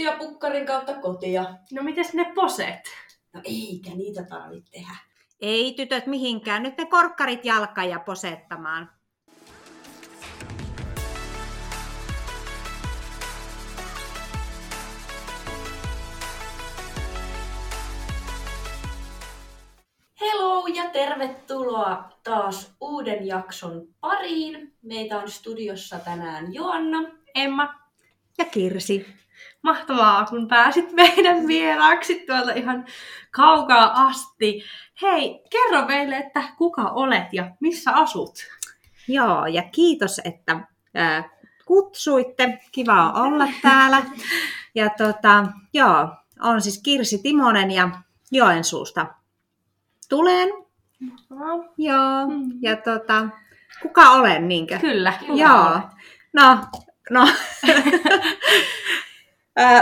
juttuja pukkarin kautta kotia. No mites ne poset? No eikä niitä tarvitse tehdä. Ei tytöt mihinkään, nyt ne korkkarit jalka ja posettamaan. Hello ja tervetuloa taas uuden jakson pariin. Meitä on studiossa tänään Joanna. Emma, Ja Kirsi. Mahtavaa kun pääsit meidän vieraaksi tuolta ihan kaukaa asti. Hei, kerro meille, että kuka olet ja missä asut? Joo, ja kiitos, että ää, kutsuitte. Kiva olla täällä. Ja tota, joo, on siis Kirsi Timonen ja Joensuusta tulen. Joo, Mm. ja tota, kuka olen niinkö? Kyllä. Joo, no, no.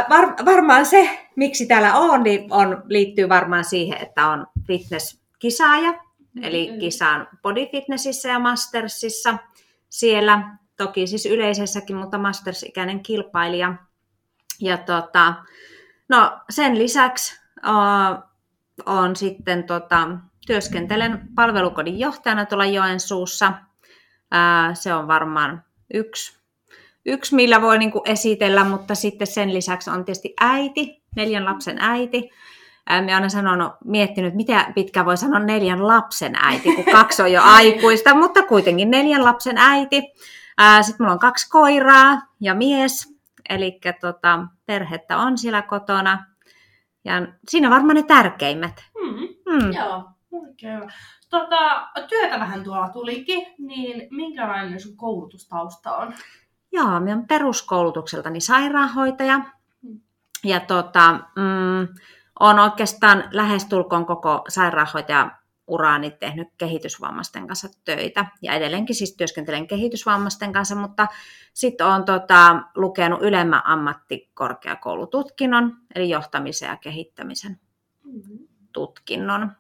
Var, varmaan se, miksi täällä on, niin on, liittyy varmaan siihen, että on fitness-kisaaja, eli kisaan bodyfitnessissä ja mastersissa siellä. Toki siis yleisessäkin, mutta masters-ikäinen kilpailija. Ja tota, no sen lisäksi uh, on sitten tota, työskentelen palvelukodin johtajana tuolla Joensuussa. Ää, se on varmaan yksi, yksi millä voi niinku esitellä, mutta sitten sen lisäksi on tietysti äiti, neljän lapsen äiti. Mä olen sanonut, miettinyt, mitä pitkä voi sanoa neljän lapsen äiti, kun kaksi on jo aikuista, mutta kuitenkin neljän lapsen äiti. Sitten mulla on kaksi koiraa ja mies, eli tota, perhettä on siellä kotona. Ja siinä varmaan ne tärkeimmät. Mm. Hmm. Joo. Oikein. Tota, työtä vähän tuolla tulikin, niin minkälainen sun koulutustausta on? Joo, minä olen peruskoulutukseltani sairaanhoitaja. Ja tota, mm, olen oikeastaan lähestulkoon koko sairaanhoitajauraani tehnyt kehitysvammaisten kanssa töitä. Ja edelleenkin siis työskentelen kehitysvammaisten kanssa, mutta sitten olen tota, lukenut ylemmän ammattikorkeakoulututkinnon, eli johtamisen ja kehittämisen tutkinnon.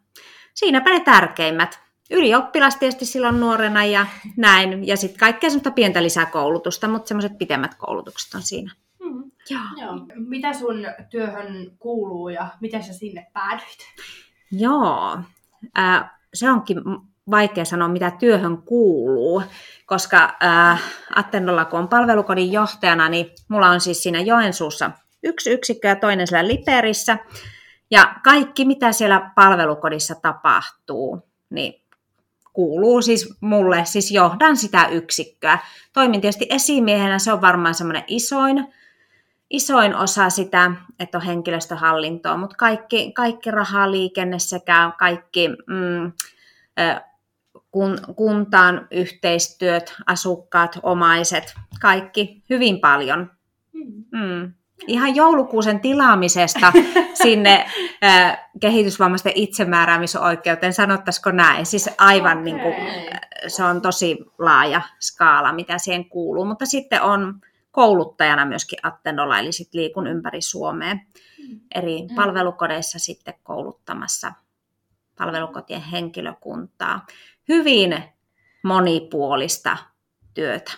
Siinäpä ne tärkeimmät. Ylioppilas tietysti silloin nuorena ja näin. Ja sitten kaikkea semmoista pientä lisäkoulutusta, mutta semmoiset pitemmät koulutukset on siinä. Mm. Joo. Joo. Mitä sun työhön kuuluu ja miten sä sinne päädyit? Joo. Ää, se onkin vaikea sanoa, mitä työhön kuuluu, koska ää, Attendolla, kun on palvelukodin johtajana, niin mulla on siis siinä Joensuussa yksi yksikkö ja toinen siellä Liperissä. Ja kaikki, mitä siellä palvelukodissa tapahtuu, niin kuuluu siis mulle, siis johdan sitä yksikköä. Toimin tietysti esimiehenä, se on varmaan semmoinen isoin, isoin osa sitä, että on henkilöstöhallintoa, mutta kaikki, kaikki rahaliikenne sekä kaikki mm, kun, kuntaan yhteistyöt, asukkaat, omaiset, kaikki hyvin paljon. Mm. Ihan joulukuusen tilaamisesta sinne kehitysvammaisten itsemääräämisoikeuteen, sanottaisiko näin. Siis aivan Okei. niin kuin, se on tosi laaja skaala, mitä siihen kuuluu. Mutta sitten on kouluttajana myöskin Attendolla, eli sit liikun ympäri Suomea eri Mm. palvelukodeissa sitten kouluttamassa palvelukotien henkilökuntaa. Hyvin monipuolista työtä.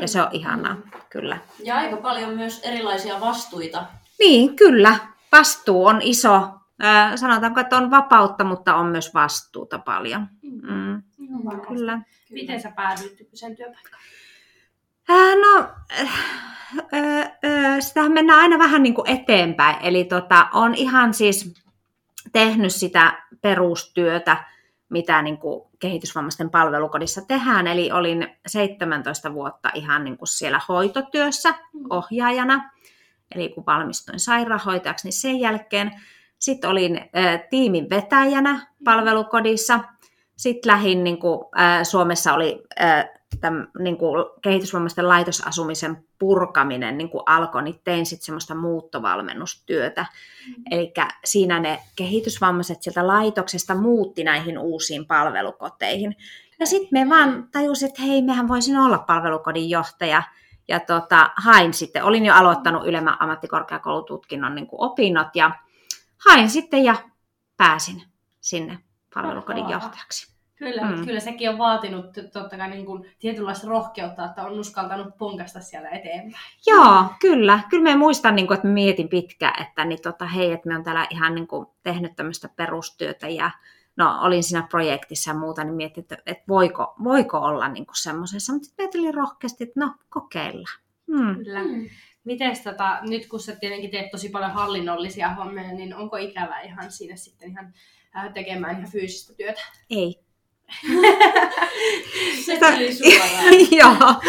Ja se on ihanaa, kyllä. Ja aika paljon myös erilaisia vastuita. Niin, kyllä. Vastuu on iso. Ää, sanotaanko, että on vapautta, mutta on myös vastuuta paljon. Mm, kyllä. Miten sä päädyit nykyiseen työpaikkaan? Ää, no, äh, äh, äh, sitähän mennään aina vähän niin kuin eteenpäin. Eli tota, on ihan siis tehnyt sitä perustyötä, mitä niin kuin kehitysvammaisten palvelukodissa tehdään. Eli olin 17 vuotta ihan niin kuin siellä hoitotyössä ohjaajana. Eli kun valmistuin sairaanhoitajaksi, niin sen jälkeen sitten olin äh, tiimin vetäjänä palvelukodissa. Sitten lähin, niin kuin, äh, Suomessa oli äh, täm, niin kuin kehitysvammaisten laitosasumisen purkaminen niin kuin alkoi, niin tein sitten semmoista muuttovalmennustyötä. Mm-hmm. Eli siinä ne kehitysvammaiset sieltä laitoksesta muutti näihin uusiin palvelukoteihin. Ja sitten me vaan tajusin, että hei, mehän voisin olla palvelukodin johtaja. Ja tota, hain sitten, olin jo aloittanut ylemmän ammattikorkeakoulututkinnon niin kuin opinnot ja hain sitten ja pääsin sinne palvelukodin johtajaksi. Kyllä, Mm. mm. kyllä sekin on vaatinut totta kai niin kuin tietynlaista rohkeutta, että on uskaltanut ponkasta siellä eteenpäin. Joo, kyllä. Kyllä me muistan, niin kuin, että mä mietin pitkään, että niin, tota, hei, että me on täällä ihan niin kuin, tehnyt tämmöistä perustyötä ja no, olin siinä projektissa ja muuta, niin mietin, että, että voiko, voiko olla niin kuin semmoisessa. Mutta sitten ajattelin rohkeasti, että no, kokeillaan. Hmm. Kyllä. Mm. Mites tota, nyt kun sä tietenkin teet tosi paljon hallinnollisia hommia, niin onko ikävä ihan siinä sitten ihan äh, tekemään ihan fyysistä työtä? Ei. Se tuli suoraan. joo,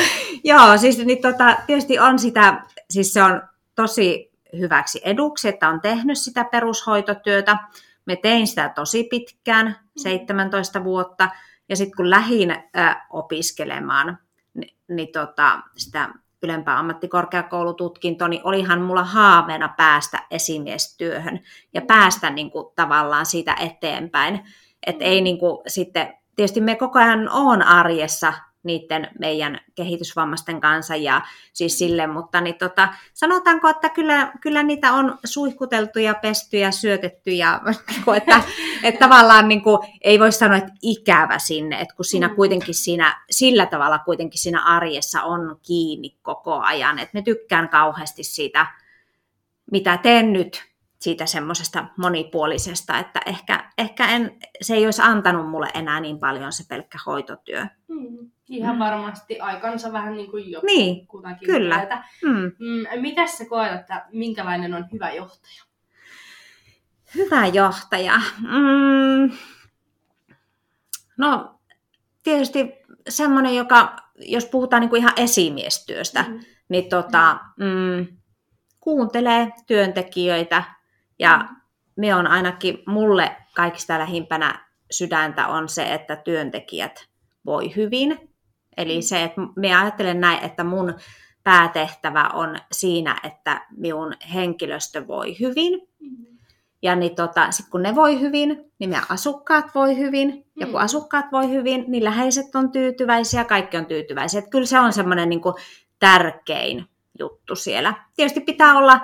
joo, siis niin, tota, tietysti on sitä, siis se on tosi hyväksi eduksi, että on tehnyt sitä perushoitotyötä. Me tein sitä tosi pitkään, 17 vuotta, ja sitten kun lähdin äh, opiskelemaan niin, niin tota, sitä ylempää ammattikorkeakoulututkintoa, niin olihan mulla haaveena päästä esimiestyöhön ja päästä niin kuin, tavallaan siitä eteenpäin. Että ei niin kuin, sitten, tietysti me koko ajan on arjessa niiden meidän kehitysvammaisten kanssa ja siis sille, mutta niin tota, sanotaanko, että kyllä, kyllä niitä on suihkuteltu ja pesty ja syötetty ja niinku, että, että tavallaan niin kuin, ei voi sanoa, että ikävä sinne, että kun siinä Mm. kuitenkin siinä, sillä tavalla kuitenkin siinä arjessa on kiinni koko ajan, että me tykkään kauheasti siitä, mitä teen nyt, siitä semmoisesta monipuolisesta, että ehkä, ehkä en, se ei olisi antanut mulle enää niin paljon se pelkkä hoitotyö. Mm. Ihan Mm. varmasti aikansa vähän niin kuin joku Niin, kutakin kyllä. työtä. mm. Mm, mitäs sä koet, että minkälainen on hyvä johtaja? Hyvä johtaja. Mm. No, tietysti semmoinen, joka, jos puhutaan niin kuin ihan esimiestyöstä, Mm. niin tota, mm, kuuntelee työntekijöitä ja me on ainakin mulle kaikista lähimpänä sydäntä on se, että työntekijät voi hyvin. Eli Mm. se, että me ajattelen näin, että mun päätehtävä on siinä, että minun henkilöstö voi hyvin. Ja niin tota, sit kun ne voi hyvin, niin meidän asukkaat voi hyvin. Ja kun Mm. asukkaat voi hyvin, niin läheiset on tyytyväisiä, kaikki on tyytyväisiä. Et kyllä se on semmoinen niin tärkein juttu siellä. Tietysti pitää olla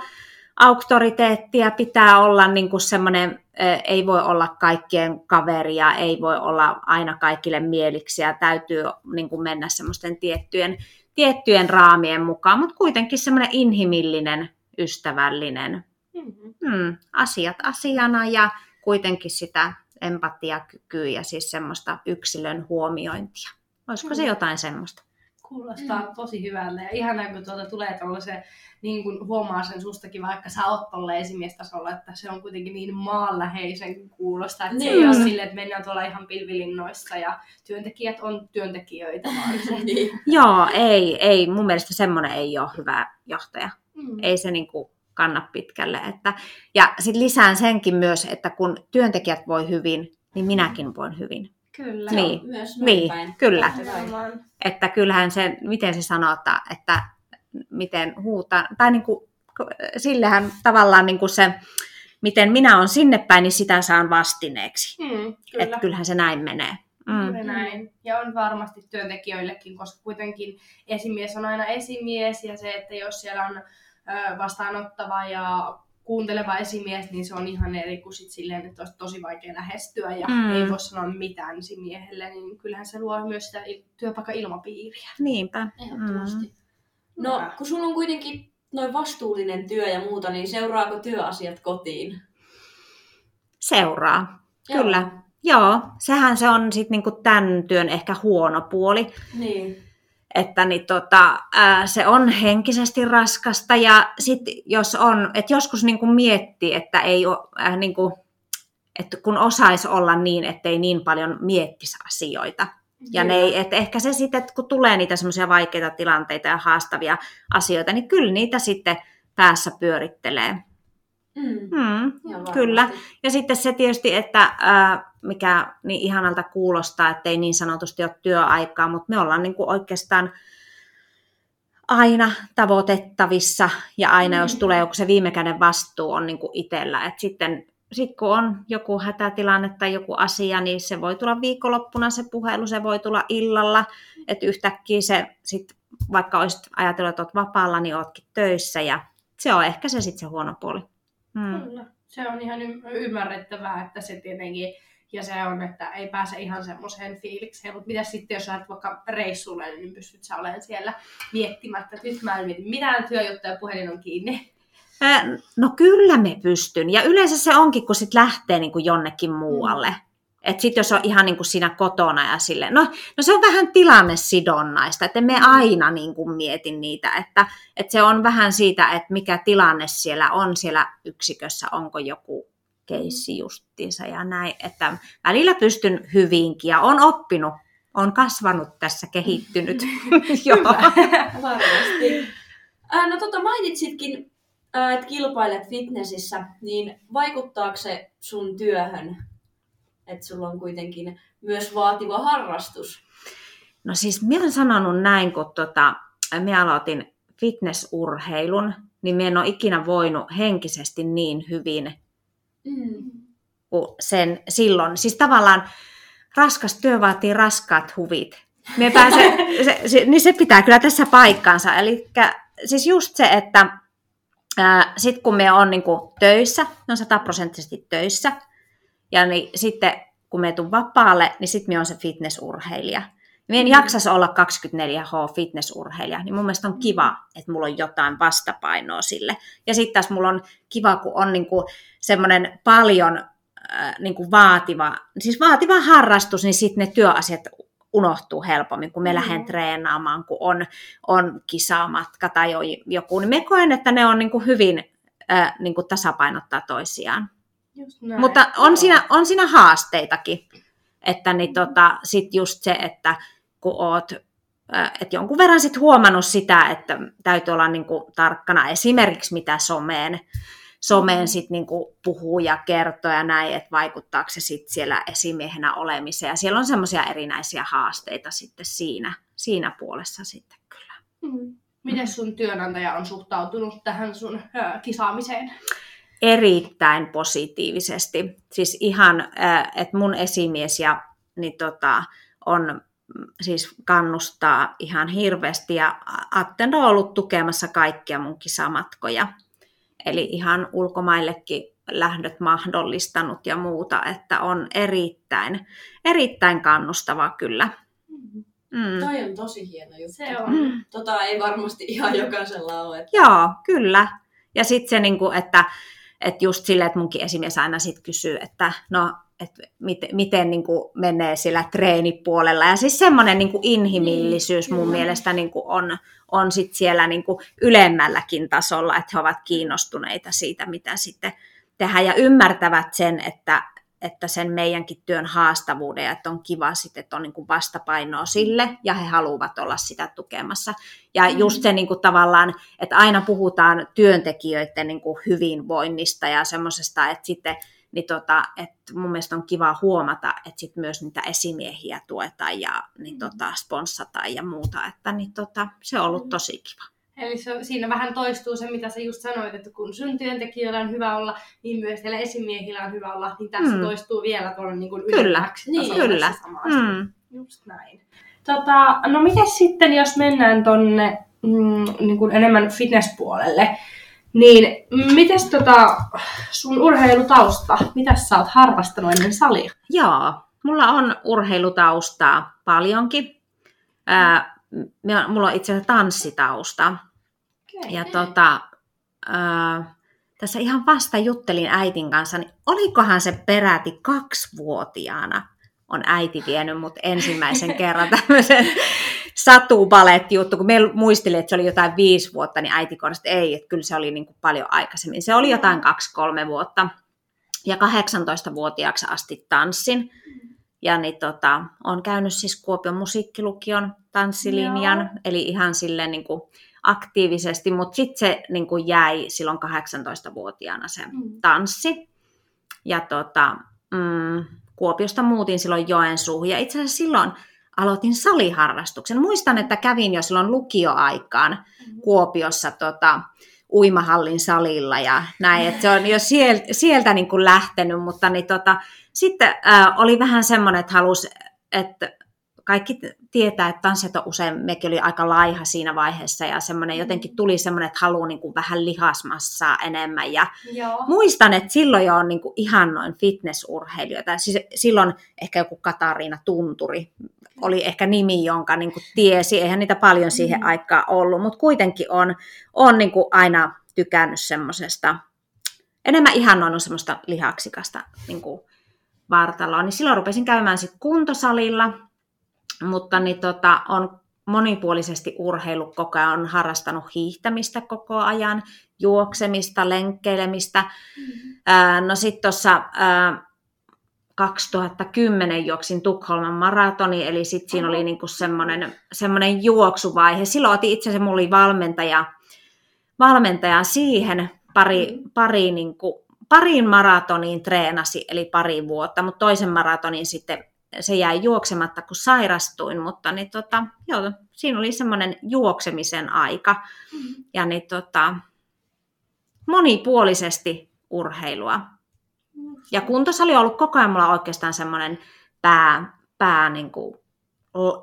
auktoriteettia, pitää olla niin kuin semmoinen, ei voi olla kaikkien kaveria, ei voi olla aina kaikille mieliksiä, täytyy niin kuin mennä semmoisten tiettyjen, tiettyjen raamien mukaan, mutta kuitenkin semmoinen inhimillinen, ystävällinen, Mm. hmm, asiat asiana ja kuitenkin sitä empatiakykyä ja siis semmoista yksilön huomiointia. Olisiko se Mm. jotain semmoista? Kuulostaa Mm. tosi hyvältä ja ihanaa, kun tuolta tulee tällaisen, niin kuin huomaa sen sustakin, vaikka sä oot tolle esimiestasolla, että se on kuitenkin niin maanläheisen kuin kuulostaa, että se ei Niin. ole silleen, että mennään tuolla ihan pilvilinnoissa ja työntekijät on työntekijöitä, vaan se. niin. Joo, ei, ei. Mun mielestä semmoinen ei ole hyvä johtaja. Mm. Ei se niin kuin kanna pitkälle. Että, ja sitten lisään senkin myös, että kun työntekijät voi hyvin, niin minäkin voin hyvin. Kyllä. Niin. on myös noin Niin, päin. kyllä. Nimenomaan. Että kyllähän se, miten se sanotaan, että miten huutaa, tai niin kuin, sillehän tavallaan niin kuin se, miten minä olen sinne päin, niin sitä saan vastineeksi. Mm, Kyllä. Että kyllähän se näin menee. Mm. Näin. Ja on varmasti työntekijöillekin, koska kuitenkin esimies on aina esimies ja se, että jos siellä on vastaanottava ja kuunteleva esimies, niin se on ihan eri kuin sit silleen, että olisi tosi vaikea lähestyä ja Mm. mm. ei voi sanoa mitään esimiehelle, niin kyllähän se luo myös sitä työpaikan ilmapiiriä. Niinpä. Ehdottomasti. No, kun sulla on kuitenkin noin vastuullinen työ ja muuta, niin seuraako työasiat kotiin? Seuraa. Joo. Kyllä. Joo, sehän se on sitten niinku tämän työn ehkä huono puoli, Niin. Että niin tota, ää, se on henkisesti raskasta ja sitten jos on, että joskus niinku miettii, että ei ole, äh, niinku, että kun osaisi olla niin, ettei niin paljon miettisi asioita. Ja ne ei, että ehkä se sitten, että kun tulee niitä semmoisia vaikeita tilanteita ja haastavia asioita, niin kyllä niitä sitten päässä pyörittelee. Mm. Hmm. Ihan Kyllä. Ja sitten se tietysti, että ää, mikä niin ihanalta kuulostaa, että ei niin sanotusti ole työaikaa, mutta me ollaan niin kuin oikeastaan aina tavoitettavissa ja aina jos Mm. tulee joku se viimekäinen vastuu on niin kuin itsellä. Et sitten sit kun on joku hätätilanne tai joku asia, niin se voi tulla viikonloppuna se puhelu, se voi tulla illalla, että yhtäkkiä se sit, vaikka olisit ajatellut, että olet vapaalla, niin oletkin töissä ja se on ehkä se sitten se huono puoli. Hmm. Kyllä. Se on ihan y- ymmärrettävää, että se tietenkin Ja se on, että ei pääse ihan semmoiseen fiilikseen. Mutta mitä sitten, jos lähdet vaikka reissulle, niin pystyt sä olemaan siellä miettimättä, että nyt mä en mieti mitään työjuttuja, puhelin on kiinni. No kyllä me pystyn. Ja yleensä se onkin, kun sit lähtee niin kuin jonnekin muualle. Mm. Että sitten jos on ihan niin kuin siinä kotona ja sille, no, no se on vähän tilannesidonnaista, että me aina niin kuin mietin niitä, että, että se on vähän siitä, että mikä tilanne siellä on siellä yksikössä, onko joku keissi justiinsa ja näin, että välillä pystyn hyvinkin ja on oppinut, on kasvanut tässä, kehittynyt. Joo. Varmasti. no tota, mainitsitkin, että kilpailet fitnessissä, niin vaikuttaako se sun työhön että sulla on kuitenkin myös vaativa harrastus. No siis minä olen sanonut näin, kun tota, minä aloitin fitnessurheilun, niin minä en ole ikinä voinut henkisesti niin hyvin mm. kuin sen silloin. Siis tavallaan raskas työ vaatii raskaat huvit. Me pääse, se, se, niin se pitää kyllä tässä paikkansa. Eli siis just se, että sitten kun me on niinku töissä, ne on sataprosenttisesti töissä, ja niin sitten kun me tuun vapaalle, niin sitten me on se fitnessurheilija. Me en mm. jaksas olla 24H fitnessurheilija, niin mun mielestä on kiva, että mulla on jotain vastapainoa sille. Ja sitten taas mulla on kiva, kun on niinku semmoinen paljon äh, niinku vaativa, siis vaativa harrastus, niin sitten ne työasiat unohtuu helpommin, kun me mm. lähden treenaamaan, kun on, on kisamatka tai joku. Niin me koen, että ne on niinku hyvin äh, niinku tasapainottaa toisiaan. Mutta on siinä, on siinä haasteitakin. Että niin tota, sit just se, että kun oot et jonkun verran sit huomannut sitä, että täytyy olla niinku tarkkana esimerkiksi mitä someen, someen mm. sit niinku puhuu ja kertoo ja näin, että vaikuttaako se sit siellä esimiehenä olemiseen. Ja siellä on semmoisia erinäisiä haasteita sitten siinä, siinä puolessa sitten kyllä. Mm. Miten sun työnantaja on suhtautunut tähän sun ö, kisaamiseen? Erittäin positiivisesti. Siis ihan, että mun esimies ja niin tota, on siis kannustaa ihan hirveästi ja Atten on ollut tukemassa kaikkia mun kisamatkoja. Eli ihan ulkomaillekin lähdöt mahdollistanut ja muuta, että on erittäin, erittäin kannustava kyllä. Mm. Toi on tosi hieno juttu. Se on. Mm. Tota ei varmasti ihan jokaisella ole. Että... Joo, kyllä. Ja sitten se, niinku, että että just silleen, että munkin esimies aina sit kysyy, että no, että miten, miten niin kuin menee sillä treenipuolella. Ja siis semmoinen niin kuin inhimillisyys mun mm. mielestä niin kuin on, on sit siellä niin kuin ylemmälläkin tasolla, että he ovat kiinnostuneita siitä, mitä sitten tehdään ja ymmärtävät sen, että että sen meidänkin työn haastavuuden, että on kiva sitten, että on niin kuin vastapainoa sille, ja he haluavat olla sitä tukemassa. Ja mm. just se niin kuin tavallaan, että aina puhutaan työntekijöiden niin kuin hyvinvoinnista ja semmoisesta, että sitten niin tota, että mun mielestä on kiva huomata, että sit myös niitä esimiehiä tuetaan ja niin tota, sponssataan ja muuta, että niin tota, se on ollut mm. tosi kiva. Eli se, siinä vähän toistuu se, mitä sä just sanoit, että kun sun työntekijöillä on hyvä olla, niin myös teillä esimiehillä on hyvä olla, niin tässä mm. toistuu vielä tuonne niin kuin Kyllä, niin, kyllä. Mm. Just näin. Tota, no miten sitten, jos mennään tonne mm, niin kuin enemmän fitnesspuolelle, niin miten tota, sun urheilutausta, mitä sä oot harrastanut ennen salia? Joo, mulla on urheilutaustaa paljonkin. Ää, mulla on itse asiassa tanssitausta. Okay. Ja tota, äh, tässä ihan vasta juttelin äitin kanssa, niin olikohan se peräti kaksivuotiaana on äiti vienyt mut ensimmäisen kerran tämmöisen satubalet-juttu, kun me muistelin, että se oli jotain viisi vuotta, niin äiti korjasi, että ei, että kyllä se oli niin kuin paljon aikaisemmin. Se oli jotain kaksi-kolme vuotta. Ja 18-vuotiaaksi asti tanssin. Ja niin tota, on käynyt siis Kuopion musiikkilukion tanssilinjan, Joo. eli ihan silleen niin kuin aktiivisesti, mutta sitten se niin kuin jäi silloin 18-vuotiaana se mm. tanssi. Ja tota, mm, Kuopiosta muutin silloin Joensuuhun ja itse asiassa silloin aloitin saliharrastuksen. Muistan, että kävin jo silloin lukioaikaan mm. Kuopiossa tota, uimahallin salilla ja näin, että se on jo sieltä, sieltä niin kuin lähtenyt, mutta niin tota, sitten äh, oli vähän semmoinen, että halusi, että kaikki tietää, että tanssijat on usein, mekin oli aika laiha siinä vaiheessa ja semmoinen, jotenkin tuli semmoinen, että haluaa niin kuin vähän lihasmassaa enemmän. Ja Joo. muistan, että silloin jo on niin kuin ihan noin fitnessurheilijoita. Siis silloin ehkä joku Katariina Tunturi oli ehkä nimi, jonka niin kuin tiesi. Eihän niitä paljon siihen Mm. aikaan ollut, mutta kuitenkin on, on niin kuin aina tykännyt semmoisesta, enemmän ihannoinut semmoista lihaksikasta niin kuin vartaloa. Niin silloin rupesin käymään sitten kuntosalilla, mutta niin tota, on monipuolisesti urheilu koko ajan, on harrastanut hiihtämistä koko ajan, juoksemista, lenkkeilemistä. Ää, no sitten tuossa 2010 juoksin Tukholman maratoni, eli sitten siinä oli niinku semmoinen, semmoinen juoksuvaihe. Silloin otin itse asiassa, mulla oli valmentaja, valmentaja siihen, pari, pari niinku, pariin maratoniin treenasi, eli pari vuotta, mutta toisen maratonin sitten se jäi juoksematta, kun sairastuin, mutta niin tota, joo, siinä oli semmoinen juoksemisen aika. Ja niin tota, monipuolisesti urheilua. Ja kuntosali on ollut koko ajan mulla oikeastaan semmoinen pää, pää niin kuin,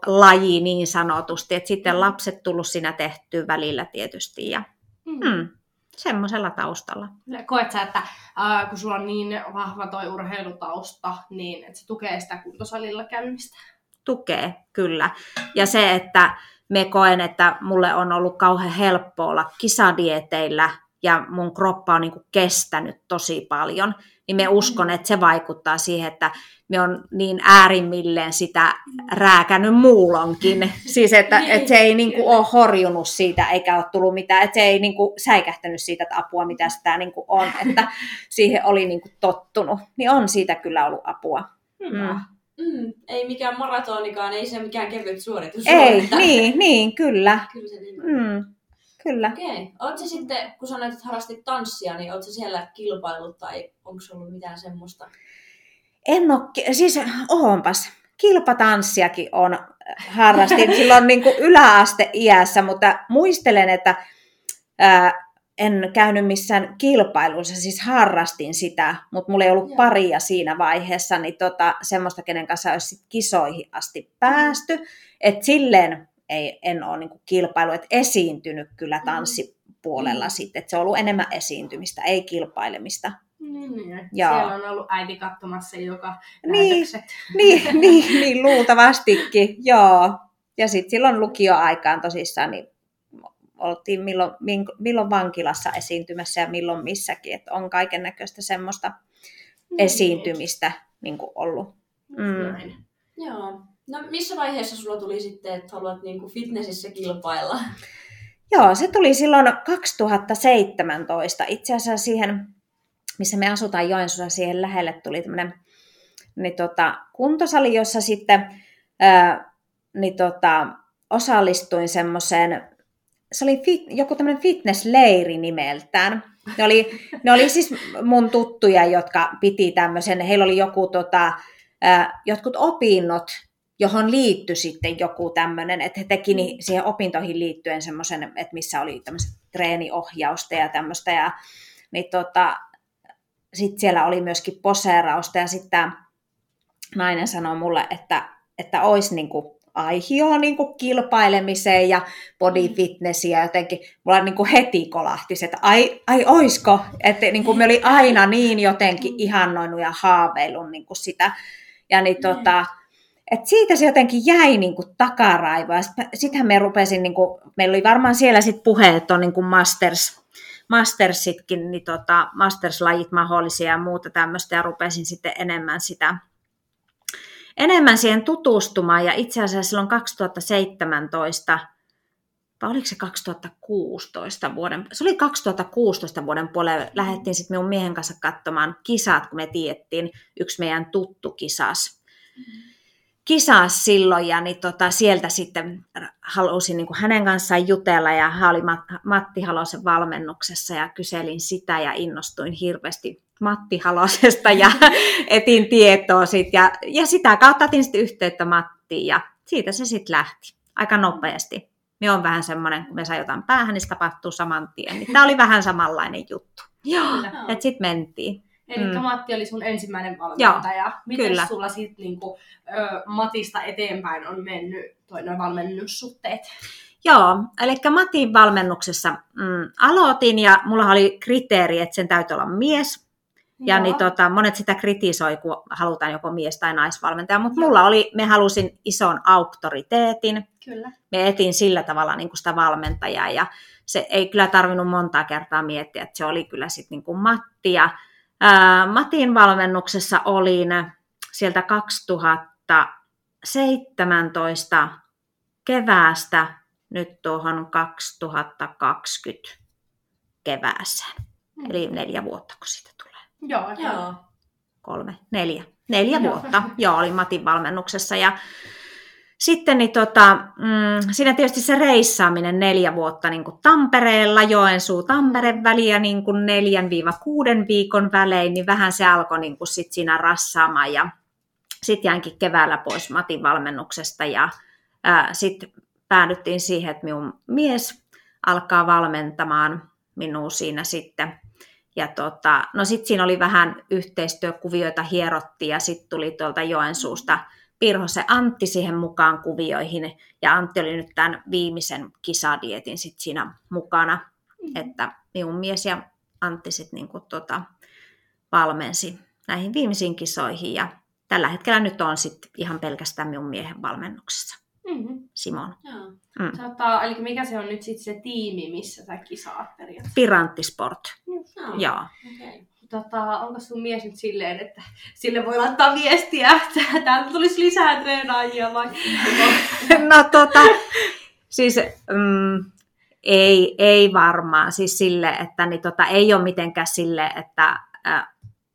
laji niin sanotusti, että sitten lapset tullut siinä tehtyä välillä tietysti ja Mm. hmm, semmoisella taustalla. Koet sä, että äh, kun sulla on niin vahva toi urheilutausta, niin että se tukee sitä kuntosalilla käymistä? Tukee, kyllä. Ja se, että me koen, että mulle on ollut kauhean helppo olla kisadieteillä ja mun kroppa on niin kuin kestänyt tosi paljon, niin me uskon, että se vaikuttaa siihen, että me on niin äärimmilleen sitä rääkännyt muulonkin. Siis, että, että se ei niin kuin ole horjunut siitä, eikä ole tullut mitään, että se ei niin kuin säikähtänyt siitä että apua, mitä sitä niin kuin on, että siihen oli niin kuin tottunut. Niin on siitä kyllä ollut apua. Hyvä. Mm. Mm, ei mikään maratonikaan, ei se mikään kevyt suoritus. Ei, niin, niin, kyllä. Kyllä se niin. Mm, kyllä. Okei. Oletko sitten, kun sanoit, että harrastit tanssia, niin oletko siellä kilpailut tai onko ollut mitään semmoista? En ole, siis oonpas, kilpatanssiakin on harrastin silloin niin kuin yläasteiässä, mutta muistelen, että ää, en käynyt missään kilpailuissa, siis harrastin sitä, mutta mulla ei ollut Joo. paria siinä vaiheessa, niin tota, semmoista, kenen kanssa olisi sit kisoihin asti päästy. että silleen ei, en ole niin kilpailu, että esiintynyt kyllä tanssipuolella Mm. sitten, että se on ollut enemmän esiintymistä, ei kilpailemista. Niin, niin. Joo. Siellä on ollut äiti katsomassa joka Niin. näytökset. niin, niin, niin, luultavastikin, joo. Ja sitten silloin lukioaikaan tosissaan, niin oltiin milloin, milloin vankilassa esiintymässä ja milloin missäkin, että on kaiken näköistä semmoista Niin. esiintymistä niin kuin ollut. Mm. Näin. Joo. No missä vaiheessa sulla tuli sitten, että haluat niinku fitnessissä kilpailla? Joo, se tuli silloin 2017. Itse asiassa siihen, missä me asutaan Joensuussa, siihen lähelle tuli tämmöinen niin tota, kuntosali, jossa sitten ää, niin tota, osallistuin semmoiseen, se oli fit, joku tämmöinen fitnessleiri nimeltään. Ne oli, ne oli siis mun tuttuja, jotka piti tämmöisen, heillä oli joku tota, ää, jotkut opinnot, johon liittyi sitten joku tämmöinen, että he teki ni- siihen opintoihin liittyen semmoisen, että missä oli tämmöistä treeniohjausta ja tämmöistä, ja niin tota, sitten siellä oli myöskin poseerausta, ja sitten nainen sanoi mulle, että, että olisi niinku aihio niinku kilpailemiseen ja body fitnessiä ja jotenkin. Mulla niinku heti kolahti että ai, ai oisko, että niinku me oli aina niin jotenkin ihannoinut ja haaveillut niinku sitä, ja niin tota, et siitä se jotenkin jäi niinku takaraivoa. Sittenhän me rupesin, niinku, meillä oli varmaan siellä sit puheet, että on niinku masters, mastersitkin, niin tota, masterslajit mahdollisia ja muuta tämmöistä, ja rupesin sitten enemmän sitä enemmän siihen tutustumaan, ja itse asiassa silloin 2017, vai oliko se 2016 vuoden, se oli 2016 vuoden puolella, lähdettiin sitten minun miehen kanssa katsomaan kisat, kun me tiedettiin, yksi meidän tuttu kisas kisas silloin ja niin tota, sieltä sitten halusin niin hänen kanssaan jutella ja hän oli Mat- Matti Halosen valmennuksessa ja kyselin sitä ja innostuin hirveästi Matti Halosesta ja etin tietoa sit ja, ja sitä kautta otin sitten yhteyttä Mattiin ja siitä se sitten lähti aika nopeasti. Me on vähän semmoinen, kun me saa jotain päähän, niin se tapahtuu saman tien. Niin tämä oli vähän samanlainen juttu. Joo, että sitten mentiin. Eli Mm. Matti oli sun ensimmäinen valmentaja. Miten kyllä. sulla sitten niinku, ö, Matista eteenpäin on mennyt toi noin valmennussuhteet? Joo, eli Matin valmennuksessa mm, aloitin ja mulla oli kriteeri, että sen täytyy olla mies. Ja Joo. niin, tota, monet sitä kritisoi, kun halutaan joko mies- tai naisvalmentaja, mutta mulla oli, me halusin ison auktoriteetin. Kyllä. Me etin sillä tavalla niin kuin sitä valmentajaa ja se ei kyllä tarvinnut montaa kertaa miettiä, että se oli kyllä sitten niin kuin Matti. Ja, ää, Matin valmennuksessa olin sieltä 2017 keväästä nyt tuohon 2020 kevääseen. Eli neljä vuotta, kun siitä tulee. Joo, joo. Joo. Kolme, neljä. Neljä Joo. vuotta, joo, olin Matin valmennuksessa. Ja sitten niin tota, mm, siinä tietysti se reissaaminen neljä vuotta niin kuin Tampereella, Joensuu, Tampere väliä niin kuin neljän viiva kuuden viikon välein, niin vähän se alkoi niin kuin sit siinä rassaamaan. Ja sitten jäänkin keväällä pois Matin valmennuksesta ja sitten päädyttiin siihen, että minun mies alkaa valmentamaan minua siinä sitten. Ja tota, no sitten siinä oli vähän yhteistyökuvioita hierottiin ja sitten tuli tuolta Joensuusta Pirhosen Antti siihen mukaan kuvioihin. Ja Antti oli nyt tämän viimeisen kisadietin sit siinä mukana, että minun mies ja Antti sitten niinku tota, valmensi näihin viimeisiin kisoihin. Ja tällä hetkellä nyt on sitten ihan pelkästään minun miehen valmennuksessa, Mm-hmm. Simon. Joo. Mm. Tota, eli mikä se on nyt sitten se tiimi, missä sä kisaat periaatteessa? Piranttisport, Joo. joo. Okei. Tota, onko sun mies nyt silleen, että sille voi laittaa viestiä, että täältä tulisi lisää treenaajia vai? No tota, siis mm, ei, ei varmaan. Siis sille, että niin, tota, ei ole mitenkään sille, että äh,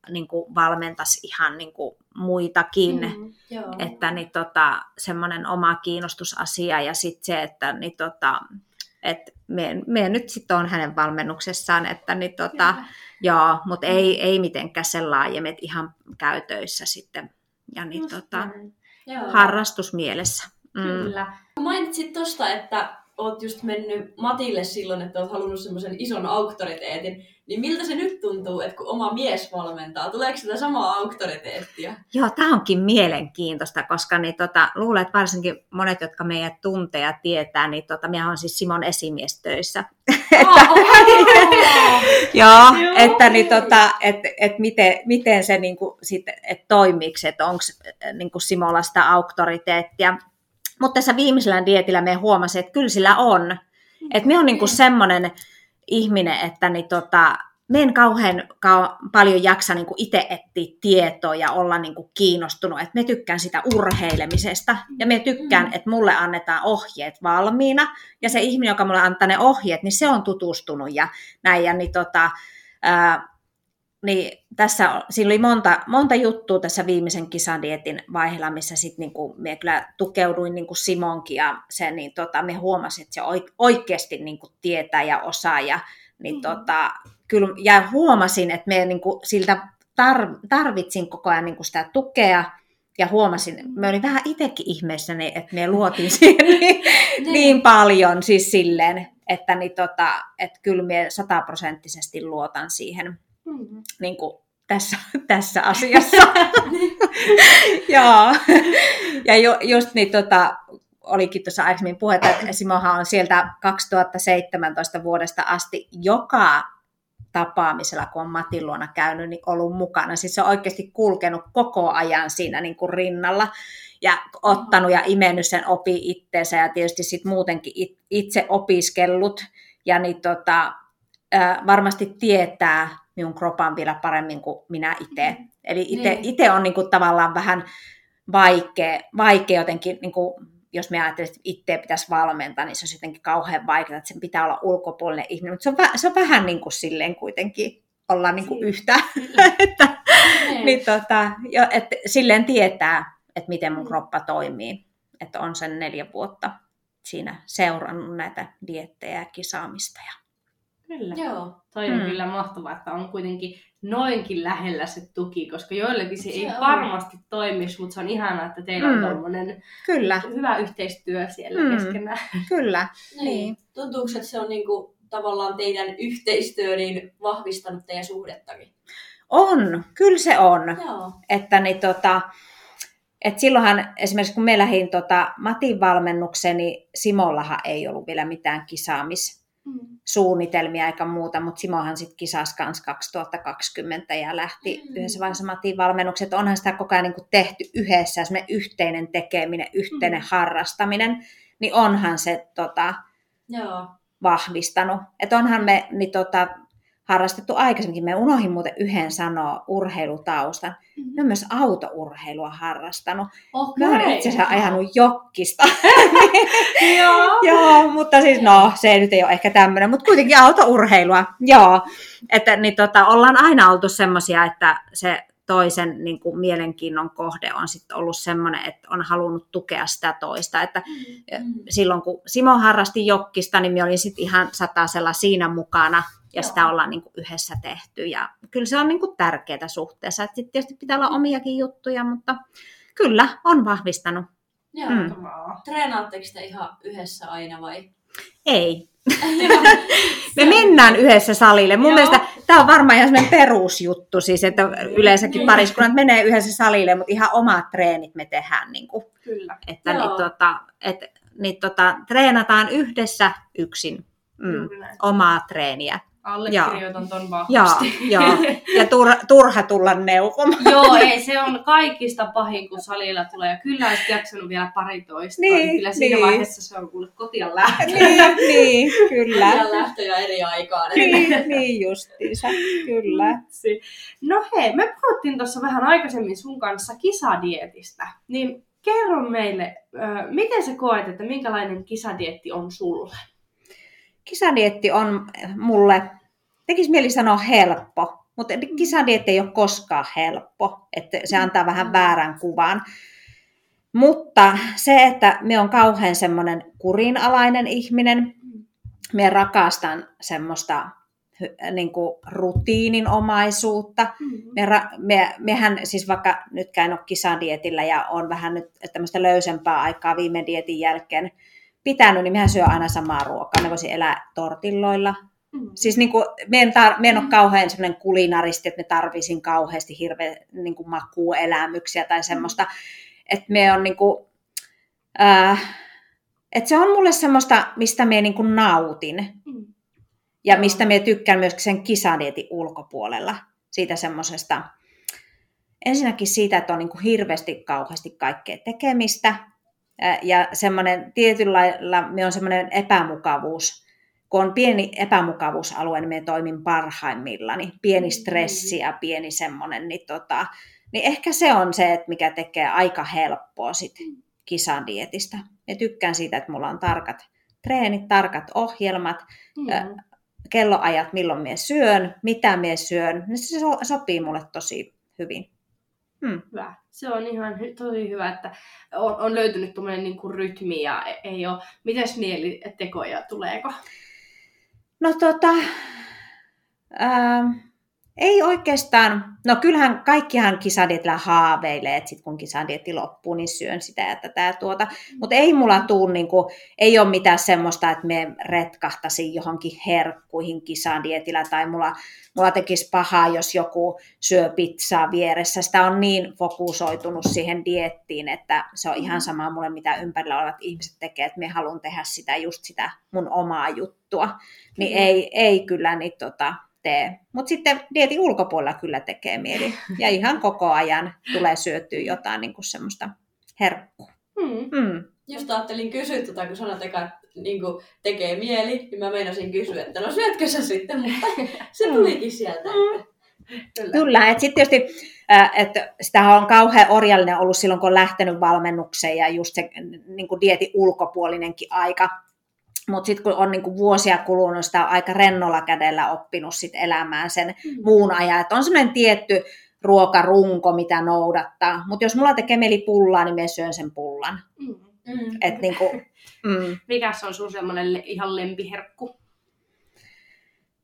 niin kuin valmentaisi ihan niin kuin muitakin. Mm. Joo. Että niin, tota, semmoinen oma kiinnostusasia ja sitten se, että niin, tota, et me, me nyt sitten on hänen valmennuksessaan, että niin, tota, Kyllä. joo, mutta ei, ei mitenkään sen laajemmin, että ihan käytöissä sitten ja niin, Just tota, näin. Joo. harrastusmielessä. Mm. Kyllä. Mainitsit tosta, että oot just mennyt Matille silloin, että oot halunnut semmoisen ison auktoriteetin. Niin miltä se nyt tuntuu, että kun oma mies valmentaa? Tuleeko sitä samaa auktoriteettia? Joo, tämä onkin mielenkiintoista, koska niin, tota, luulen, että varsinkin monet, jotka meidät tuntee ja tietää, niin tota, minä olen siis Simon esimies töissä. Joo, että niin, tota, et, et miten, miten se niin kuin, sit, et toimiks, että onko niin Simolla sitä auktoriteettia. Mutta tässä viimeisellä dietillä me huomasin, että kyllä sillä on. Että me on niin kuin semmoinen ihminen, että niin tota, me en kauhean kau- paljon jaksa niin kuin itse etsiä tietoa ja olla niin kuin kiinnostunut. Että me tykkään sitä urheilemisesta ja me tykkään, Mm. että mulle annetaan ohjeet valmiina. Ja se ihminen, joka mulle antaa ne ohjeet, niin se on tutustunut ja näin. Ja niin tota, ää, niin tässä siinä oli monta, monta juttua tässä viimeisen kisadietin vaiheella, missä sitten niinku, me kyllä tukeuduin niinku Simonkin ja se, niin tota, me huomasin, että se oi- oikeasti niinku tietää ja osaa ja niin Mhm. tota, kyllä, ja huomasin, että me niinku, siltä tar- tarvitsin koko ajan niinku sitä tukea ja huomasin, me olin vähän itsekin ihmeissäni, että me luotiin siihen niin, niin paljon siis silleen, että niin tota, et kyllä me sataprosenttisesti luotan siihen Mm. niin kuin tässä, tässä asiassa. Joo. Ja ju, just niin tota, olikin tuossa aikaisemmin puhetta, että Simohan on sieltä 2017 vuodesta asti joka tapaamisella, kun on Matin luona käynyt, niin ollut mukana. Siis se on oikeasti kulkenut koko ajan siinä niin kuin rinnalla ja ottanut ja imennyt sen opi itteensä ja tietysti sit muutenkin it- itse opiskellut. Ja niin tota, varmasti tietää minun kropan vielä paremmin kuin minä itse. Eli Niin. itse on niin kuin tavallaan vähän vaikea, vaikea jotenkin, niin kuin, jos me ajattelen, että itse pitäisi valmentaa, niin se olisi jotenkin kauhean vaikeaa, että sen pitää olla ulkopuolinen ihminen. Mutta se on, se on vähän niin kuin silleen kuitenkin olla niin kuin yhtä. että, Niin. niin tota, jo, et silleen tietää, että miten mun Mm. kroppa toimii. Että on sen neljä vuotta siinä seurannut näitä diettejä ja kisaamista. Ja... Kyllä. Joo. Toi on Mm. kyllä mahtavaa, että on kuitenkin noinkin lähellä se tuki, koska joillekin se, Se ei on. varmasti toimisi, mutta se on ihanaa, että teillä on Mm. tuommoinen Kyllä, hyvä yhteistyö siellä Mm. keskenään. kyllä. Niin. Niin. Tuntuuko, että se on niinku tavallaan teidän yhteistyö niin vahvistanut teidän suhdettakin? On, kyllä se on. Joo. Että niin tota, et silloinhan esimerkiksi kun me lähdin tota Matin valmennukseen, niin Simollahan ei ollut vielä mitään kisaamissuunnitelmia eikä muuta, mutta Simohan sitten kisasi kans 2020 ja lähti Mm. yhdessä vaiheessa Matin valmennukset. Onhan sitä koko ajan niin kuin tehty yhdessä, semmoinen yhteinen tekeminen, yhteinen Mm. harrastaminen, niin onhan se tota, Joo. vahvistanut. Että onhan me niin tota, harrastettu aikaisemminkin. Me unohdin muuten yhden sanoa urheilutaustan. Me on myös autourheilua harrastanut. Okei. Mä oon itse asiassa ajanut jokkista. Joo. Joo, mutta siis no, se nyt ei ole ehkä tämmöinen, mutta kuitenkin autourheilua. Joo, että niin tota, ollaan aina oltu semmoisia, että se toisen niin kuin, mielenkiinnon kohde on sitten ollut semmoinen, että on halunnut tukea sitä toista. Että Mm. silloin kun Simo harrasti jokkista, niin minä olin sitten ihan satasella siinä mukana ja Joo. sitä ollaan niin kuin yhdessä tehty. Ja kyllä se on niin kuin tärkeää suhteessa. Sitten tietysti pitää olla omiakin juttuja, mutta kyllä on vahvistanut. Joo. Mm. Treenaatteko te ihan yhdessä aina vai? Ei. Me mennään yhdessä salille. Mun Joo. mielestä tämä on varmaan ihan semmoinen perusjuttu, siis että yleensäkin Niin. pariskunnat menee yhdessä salille, mutta ihan omat treenit me tehdään. Niin kuin, Kyllä. että Joo. niin, tota, et, niin, tota, treenataan yhdessä yksin mm, omaa treeniä. Allekirjoitan ton vahvasti. joo. Ja turha, turha tulla neuvomaan. Joo, ei, se on kaikista pahin, kun salilla tulee. Ja kyllä olisit jaksanut vielä pari toista. Niin, kyllä siinä niin. vaiheessa se on kuule kotia lähtö. niin, niin, kyllä. Ja lähtöjä eri aikaan. niin, niin justiinsa, kyllä. Si- No hei, me puhuttiin tuossa vähän aikaisemmin sun kanssa kisadietistä. Niin kerro meille, miten sä koet, että minkälainen kisadietti on sulle? Kisadietti on mulle, tekisi mieli sanoa helppo, mutta kisadietti ei ole koskaan helppo, että se antaa vähän väärän kuvan. Mutta se, että me on kauhean semmoinen kurinalainen ihminen, me rakastan semmoista niin kuin rutiininomaisuutta. Me, ra- me, mehän siis vaikka nytkään ole kisadietillä ja on vähän nyt tämmöistä löysempää aikaa viime dietin jälkeen pitänyt, niin mehän syö aina samaa ruokaa. Me voisin elää tortilloilla. Mm. Siis niin kuin, me en, tar- me en ole kauhean semmoinen kulinaristi, että me tarvisin kauheasti hirveän niin kuin makuelämyksiä tai semmoista. Että me on niin kuin, äh, että se on mulle semmoista, mistä me niin kuin nautin. Mm. Ja mistä me tykkään myös sen kisadietin ulkopuolella. Siitä semmoisesta, ensinnäkin siitä, että on niin kuin hirveästi kauheasti kaikkea tekemistä. Ja semmoinen tietyllä lailla me on semmoinen epämukavuus. Kun on pieni epämukavuusalue, niin me toimin parhaimmillani. Pieni stressi ja pieni semmoinen, niin, tota, niin ehkä se on se, että mikä tekee aika helppoa sit kisadietistä. Ja tykkään siitä, että mulla on tarkat treenit, tarkat ohjelmat, Mm. Kelloajat, milloin minä syön, mitä minä syön, niin se so- sopii mulle tosi hyvin. Hmm. Hyvä. Se on ihan tosi hyvä, että on, on löytynyt tuommoinen niinku rytmi ja e- ei ole... Mites mielitekoja tuleeko? No tota, ää, ei oikeastaan, no kyllähän kaikkihan kisadietillä haaveilee, että sit kun kisadietti loppuu, niin syön sitä ja tätä ja tuota. Mutta ei mulla tuu, niinku, ei ole mitään semmoista, että me retkahtaisin johonkin herkkuihin kisadietillä tai mulla, mulla tekisi pahaa, jos joku syö pizzaa vieressä. Sitä on niin fokusoitunut siihen diettiin, että se on ihan sama mulle, mitä ympärillä olevat ihmiset tekee, että me haluan tehdä sitä just sitä mun omaa juttua. Niin Kyllä. ei, ei kyllä niin tota, tee. Mutta sitten dietin ulkopuolella kyllä tekee mieli. Ja ihan koko ajan tulee syötyä jotain niin kuin semmoista herkkua. Mm. Mm. Just ajattelin kysyä, tota, kun sanot eka, että niin tekee mieli, niin mä meinasin kysyä, että no syötkö sä sitten, mutta se tulikin sieltä. Että, kyllä. Kyllä, että sitten tietysti, äh, että sitä on kauhean orjallinen ollut silloin, kun on lähtenyt valmennukseen ja just se niin kuin dietin ulkopuolinenkin aika. Mutta sitten kun on niin kuin vuosia kulunut, sitä on aika rennolla kädellä oppinut sit elämään sen Mm. muun ajan. Että on semmoinen tietty ruokarunko, mitä noudattaa. Mutta jos mulla tekee mieli pullaa, niin mä syön sen pullan. Mm. Mm. Et niin kuin, mm. Mikäs on sun semmoinen le- ihan lempiherkku?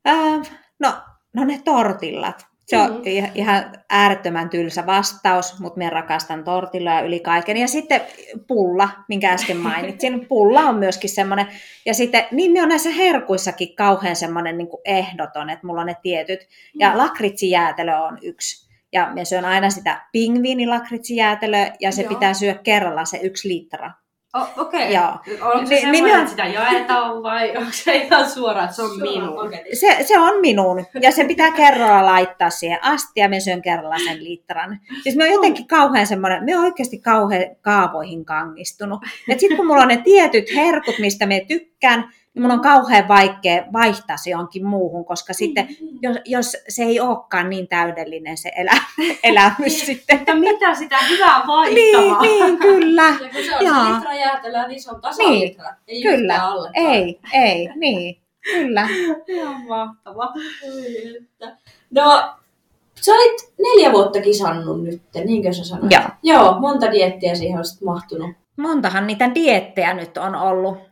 äh, no, no ne tortillat. Se on Mhm. mm. ihan äärettömän tylsä vastaus, mutta minä rakastan tortilloja yli kaiken. Ja sitten pulla, minkä äsken mainitsin. Pulla on myöskin semmoinen. Ja sitten, niin minä on näissä herkuissakin kauhean semmoinen niin ehdoton, että mulla on ne tietyt. Ja lakritsijäätelö on yksi. Ja minä syön aina sitä pingviinilakritsijäätelöä, ja se Joo. pitää syödä kerralla se yksi litra. Oh, Okei. Joo. Onko se Ni- semmoinen, nimenomaan- että sitä jaetaan vai onko se ihan suoraan, se on minun? paketissa. Se, se on minun, ja se pitää kerralla laittaa siihen asti, ja minä syön kerralla sen litran. Siis me on jotenkin kauhean semmoinen, me on oikeasti kauhean kaavoihin kangistunut. Et sitten kun mulla on ne tietyt herkut, mistä me tykkään, niin mun on kauhean vaikea vaihtaa se johonkin muuhun, koska sitten, jos, jos se ei olekaan niin täydellinen se elä, elämys sitten. Että mitä sitä hyvää Niin, vaihtamaa? niin, kyllä. Ja kun se on se litra jäätelöä, niin se on tasalitra. Ei Kyllä. alle. Ei, ei, niin, kyllä. Ihan että. No, sä olit neljä vuotta kisannut nyt, niinkö sä sanoit? Joo. Joo, monta diettiä siihen on sitten mahtunut. Montahan niitä diettejä nyt on ollut.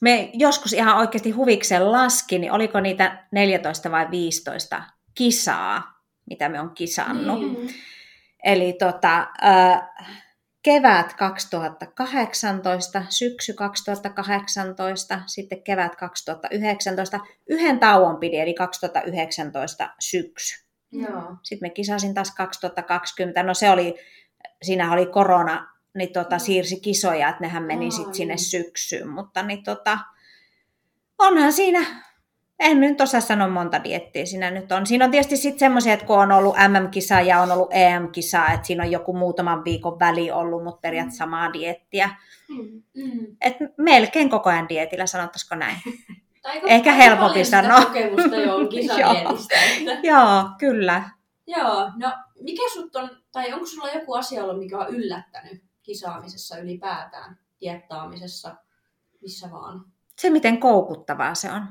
Me joskus ihan oikeasti huviksen laskin, niin oliko niitä 14 vai 15 kisaa, mitä me on kisannut. Niin. Eli tota, kevät 2018, syksy 2018, sitten kevät 2019. Yhden tauon pidi, eli 2019 syksy. Joo. Sitten me kisasin taas 2020. No se oli, siinä oli korona, niin tota, siirsi kisoja, että nehän meni sitten sinne syksyyn. Mutta niin tota, onhan siinä, en nyt osaa sanoa monta diettiä siinä nyt on. Siinä on tietysti sitten semmoisia, että kun on ollut MM-kisa ja on ollut EM-kisa, että siinä on joku muutaman viikon väli ollut, mutta periaatteessa samaa diettiä. Mm. Mm. Et melkein koko ajan dietillä, sanottaisiko näin. Aika- Ehkä helpompi sanoa. kokemusta jo että- Joo, kyllä. Joo, no mikä sut on, tai onko sulla joku asia ollut, mikä on yllättänyt kisaamisessa ylipäätään, diettaamisessa, missä vaan? Se, miten koukuttavaa se on.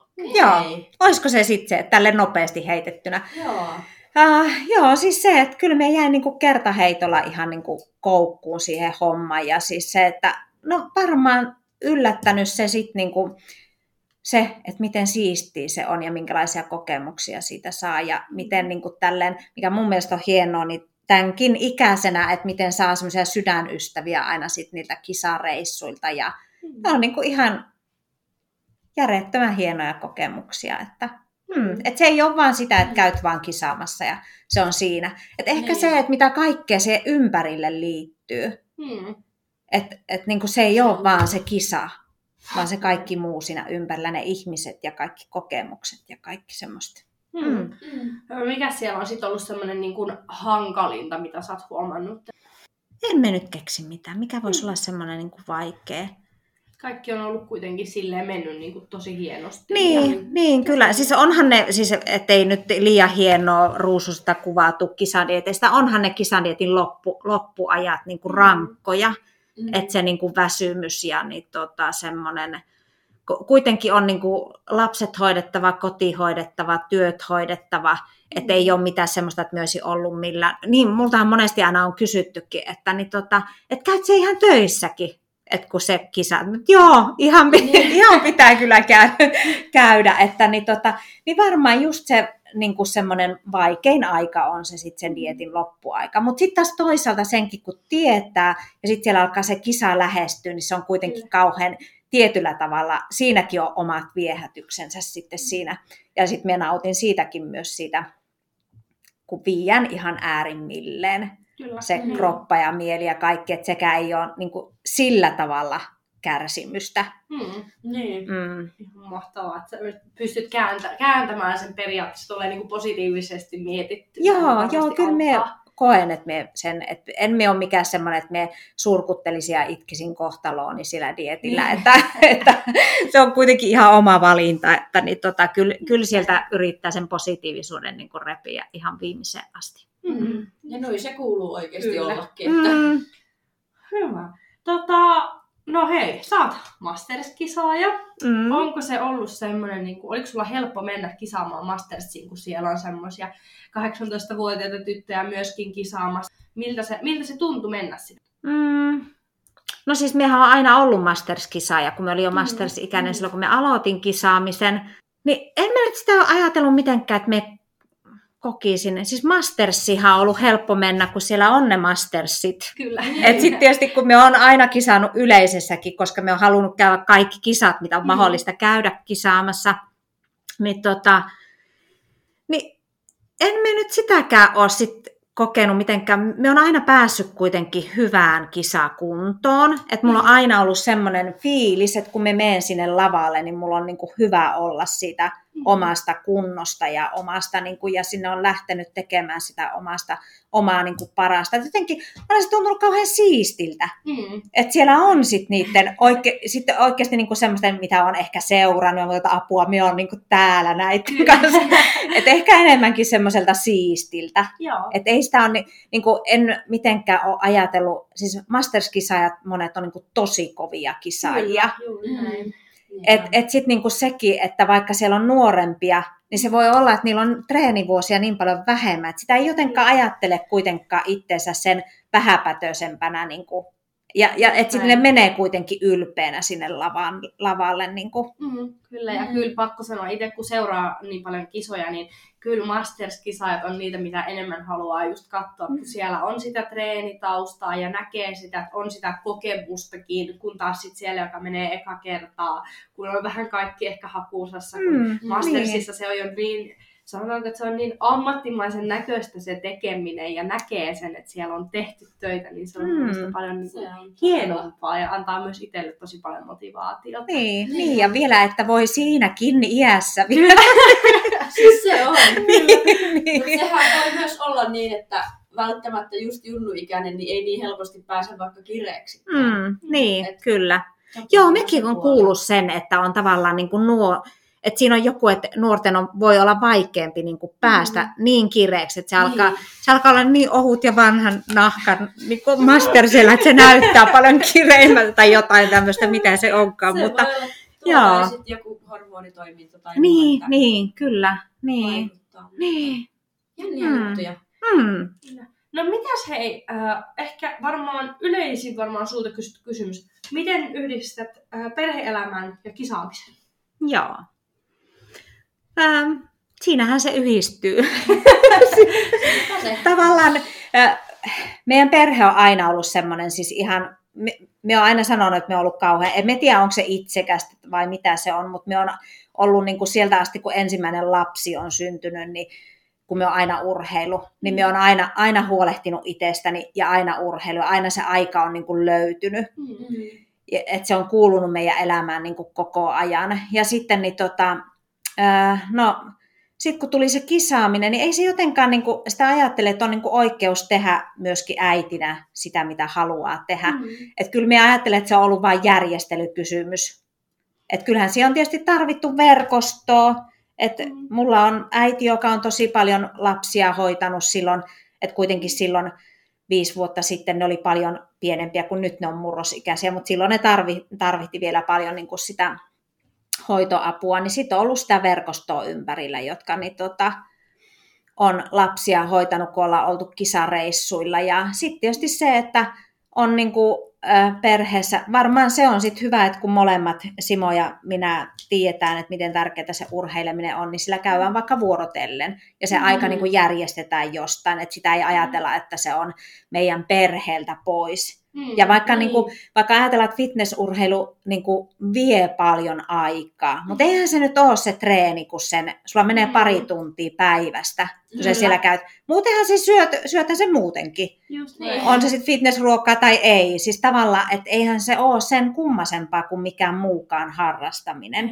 Okei. Joo. Olisiko se sitten se, tälle nopeasti heitettynä? Joo. Uh, joo, siis se, että kyllä me jäin niinku kertaheitolla ihan niinku koukkuun siihen hommaan. Ja siis se, että no varmaan yllättänyt se sitten niinku, se, että miten siistiä se on ja minkälaisia kokemuksia siitä saa. Ja miten niinku tälleen, mikä mun mielestä on hienoa, niin tämänkin ikäisenä, että miten saa semmoisia sydänystäviä aina sitten niiltä kisareissuilta. Ja ne on niinku ihan järjettömän hienoja kokemuksia, että Hmm, et se ei ole vaan sitä, että käyt vaan kisaamassa ja se on siinä. Et ehkä Niin. se, että mitä kaikkea siihen ympärille liittyy. Mm. Että et niinku se ei ole vaan se kisa, vaan se kaikki muu siinä ympärillä, ne ihmiset ja kaikki kokemukset ja kaikki semmoista. Mm. Mm. Mm. Mikä siellä on sitten ollut semmoinen niin kuin hankalinta, mitä sä oot huomannut? En me nyt keksi mitään. Mikä voisi olla semmoinen niinku vaikea? Kaikki on ollut kuitenkin silleen mennyt niin kuin tosi hienosti. Niin, niin, kyllä. Siis onhan ne, siis ettei nyt liian hienoa ruususta kuvattu kisadieteistä, onhan ne kisadietin loppu, loppuajat niin kuin rankkoja. Mm. että se niin kuin väsymys ja niin tota, semmoinen, kuitenkin on niin kuin lapset hoidettava, koti hoidettava, työt hoidettava, että ei ole mitään semmoista, että myös ollut millään. Niin, multahan monesti aina on kysyttykin, että niin tota, et käyt se ihan töissäkin, että kun se kisa, Mut joo, ihan, Niin. ihan pitää kyllä käydä, käydä että niin, tota, niin varmaan just se niin kuin semmoinen vaikein aika on se sitten sen dietin loppuaika. Mutta sitten taas toisaalta senkin, kun tietää ja sitten siellä alkaa se kisa lähestyä, niin se on kuitenkin Kyllä. kauhean tietyllä tavalla, siinäkin on omat viehätyksensä sitten siinä. Ja sitten minä nautin siitäkin myös siitä, kun viiän ihan äärimmilleen Kyllä. se Mhm. kroppa ja mieli ja kaikki, että sekä ei ole niin kuin sillä tavalla kärsimystä. Mm. Niin. Mm. Ihan mahtavaa, että pystyt kääntä, kääntämään sen periaatteessa tulee niin kuin positiivisesti mietitty. Joo, joo, kyllä me. Koen, että me sen, että en me ole mikään semmoinen, että me surkuttelisin ja itkisin kohtalooni sillä dietillä, Niin. että, että, se on kuitenkin ihan oma valinta, että niin tota, kyllä, kyllä sieltä yrittää sen positiivisuuden niin kuin repiä ihan viimeiseen asti. Mm. Ja noin se kuuluu oikeasti Kyllä. ollakin. Että... Mm. Hyvä. Tota, no hei, sä oot Masters-kisaaja. Mm. Onko se ollut semmoinen, niin kuin, oliko sulla helppo mennä kisaamaan Mastersiin, kun siellä on semmoisia 18-vuotiaita tyttöjä myöskin kisaamassa? Miltä se, miltä se tuntui mennä sinne? Mm. No siis mehän on aina ollut Masters-kisaaja, kun me oli jo Mm, Masters-ikäinen mm. silloin, kun me aloitin kisaamisen. Niin en mä nyt sitä ole ajatellut mitenkään, että me koki sinne. Siis Mastersihan on ollut helppo mennä, kun siellä on ne Mastersit. Kyllä. Et sitten tietysti kun me on aina kisannut yleisessäkin, koska me on halunnut käydä kaikki kisat, mitä on Mm. mahdollista käydä kisaamassa, niin, tota, niin en me nyt sitäkään ole sit kokenut mitenkään. Me on aina päässyt kuitenkin hyvään kisakuntoon. Että mulla on aina ollut semmoinen fiilis, että kun me menen sinne lavalle, niin mulla on niinku hyvä olla siitä omasta kunnosta ja omasta, niin kuin, ja sinne on lähtenyt tekemään sitä omasta, omaa niin kuin parasta. Et jotenkin on se tuntunut kauhean siistiltä, Mm. että siellä on sit niiden oike, sitten oikeasti niin kuin semmoista, mitä on ehkä seurannut, mutta apua, me on niin kuin täällä näiden kanssa. Et ehkä enemmänkin semmoiselta siistiltä. Joo. Et ei sitä on, ni- niin kuin, en mitenkään ole ajatellut, siis Masters-kisaajat monet on niin kuin tosi kovia kisaajia. Kyllä, juuri näin. Et, et sitten niinku sekin, että vaikka siellä on nuorempia, niin se voi olla, että niillä on treenivuosia niin paljon vähemmän, että sitä ei jotenkaan ajattele kuitenkaan itseensä sen vähäpätöisempänä. Niinku, ja ja että sitten ne menee kuitenkin ylpeänä sinne lavaan, lavalle. Niinku. Mm, kyllä, ja Mm. kyllä pakko sanoa, itse kun seuraa niin paljon kisoja, niin kyllä Masters-kisaajat on niitä, mitä enemmän haluaa just katsoa, kun siellä on sitä treenitaustaa ja näkee sitä, että on sitä kokemustakin, kun taas sit siellä, joka menee eka kertaa, kun on vähän kaikki ehkä hakuusassa, kun Mm, Mastersissa se on jo niin, sanotaanko, että se on niin ammattimaisen näköistä se tekeminen ja näkee sen, että siellä on tehty töitä, niin se on Mm. paljon niin Se on hienompaa ja antaa myös itselle tosi paljon motivaatiota. Niin, Niin. niin, ja vielä, että voi siinäkin iässä vielä. Siis se on. niin. Mutta sehän voi myös olla niin, että välttämättä just junnuikäinen niin ei niin helposti pääse vaikka kireeksi. Mm, niin, Et- kyllä. Joo, mekin on kuullut sen, että on tavallaan niin kuin nuo, että siinä on joku, että nuorten on, voi olla vaikeampi niin kuin päästä mm. niin kireeksi, että se alkaa, Niin. se alkaa olla niin ohut ja vanhan nahkan niin kuin mastersilla, että se näyttää paljon kireimmältä tai jotain tämmöistä, mitä se onkaan. Se mutta, voi olla joo. joku hormonitoiminta tai niin, muu, että niin, kyllä, niin, vaikuttaa. niin. Jänniä Mm. juttuja. Mm. No mitäs hei, äh, ehkä varmaan yleisin varmaan sulta kysytty kysymys. Miten yhdistät äh, perhe-elämän ja kisaamisen? Joo. Ähm, siinähän se yhdistyy. Tavallaan äh, meidän perhe on aina ollut semmoinen siis ihan, me, me on aina sanonut, että me on ollut kauhean, en me tiedä onko se itsekästä vai mitä se on, mutta me on ollut niin kuin sieltä asti, kun ensimmäinen lapsi on syntynyt, niin kun me on aina urheilu, niin me on aina, aina huolehtinut itsestäni ja aina urheilu, aina se aika on niin kuin löytynyt Mm. ja- että se on kuulunut meidän elämään niin kuin koko ajan. Ja sitten niin tota, no, sitten kun tuli se kisaaminen, niin ei se jotenkaan niin kuin, sitä ajattele, että on niin kuin oikeus tehdä myöskin äitinä sitä, mitä haluaa tehdä. Mm. Mm. Että kyllä minä ajattelen, että se on ollut vain järjestelykysymys. Että kyllähän siellä on tietysti tarvittu verkostoa. Että Mm. mulla on äiti, joka on tosi paljon lapsia hoitanut silloin, että kuitenkin silloin viisi vuotta sitten ne oli paljon pienempiä kuin nyt ne on murrosikäisiä, mutta silloin ne tarvi, tarvitti vielä paljon niin kuin sitä hoitoapua, niin sitten on ollut sitä verkostoa ympärillä, jotka niin tota, on lapsia hoitanut, kun ollaan oltu kisareissuilla. Ja sitten tietysti se, että on niin kuin, perheessä, varmaan se on sitten hyvä, että kun molemmat, Simo ja minä, tiedetään, että miten tärkeää se urheileminen on, niin sillä käydään vaikka vuorotellen. Ja se Mm. aika niin kuin järjestetään jostain, että sitä ei ajatella, että se on meidän perheeltä pois. Mm. Ja vaikka, niin. niin kuin, vaikka ajatellaan, että fitnessurheilu niin kuin vie paljon aikaa, mutta eihän se nyt ole se treeni, kun sen, sulla menee Mm. pari tuntia päivästä, kun sä Kyllä. siellä käyt. Muutenhan se syöt, syötään se muutenkin. Just Niin. näin. On se sitten fitnessruokaa tai ei. Siis tavallaan, että eihän se ole sen kummasempaa kuin mikään muukaan harrastaminen.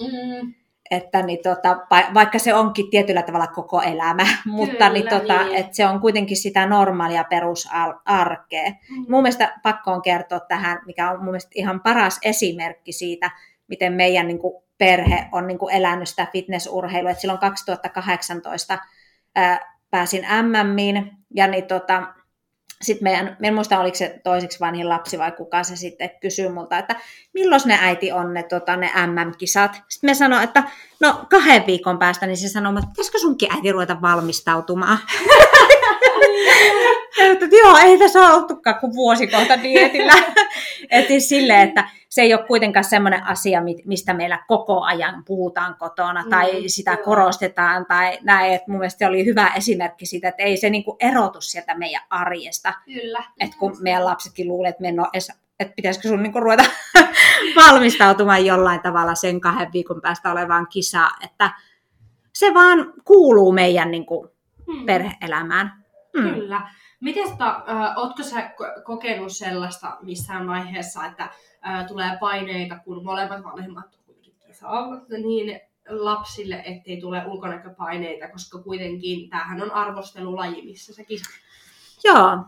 Mm. Että niin tota, va- vaikka se onkin tietyllä tavalla koko elämä, mutta niin tota, niin. että se on kuitenkin sitä normaalia perusarkea. Mm. Mun mielestä pakko on kertoa tähän, mikä on mun mielestä ihan paras esimerkki siitä, miten meidän niin kuin, perhe on niin kuin, elänyt sitä fitnessurheilua. Et silloin 2018 ää, pääsin MMiin ja niin, tota, sitten meidän, en muista oliko se toiseksi vanhin lapsi vai kuka se sitten kysyi multa, että milloin ne äiti on ne, tota, ne MM-kisat. Sitten me sanoin, että no kahden viikon päästä, niin se sanoi, että pitäisikö sunkin äiti ruveta valmistautumaan. Että joo, ei tässä oltukaan kuin vuosi kohta dietillä. että siis silleen, että se ei ole kuitenkaan semmoinen asia, mistä meillä koko ajan puhutaan kotona tai mm, sitä joo. korostetaan tai näin. Että mun mielestä se oli hyvä esimerkki siitä, että ei se niinku erotu sieltä meidän arjesta. Kyllä. Että kun meidän lapsetkin luulee, että me en ole edes että pitäisikö sun niinku ruveta valmistautumaan jollain tavalla sen kahden viikon päästä olevaan kisaan, että se vaan kuuluu meidän niinku hmm. perheelämään. Hmm. Kyllä. Miten äh, ootko sä kokenut sellaista missään vaiheessa, että äh, tulee paineita, kun molemmat vanhemmat kisaavat, niin lapsille, ettei tule ulkonäköpaineita, koska kuitenkin tämähän on arvostelulaji, missä se kisa. Joo,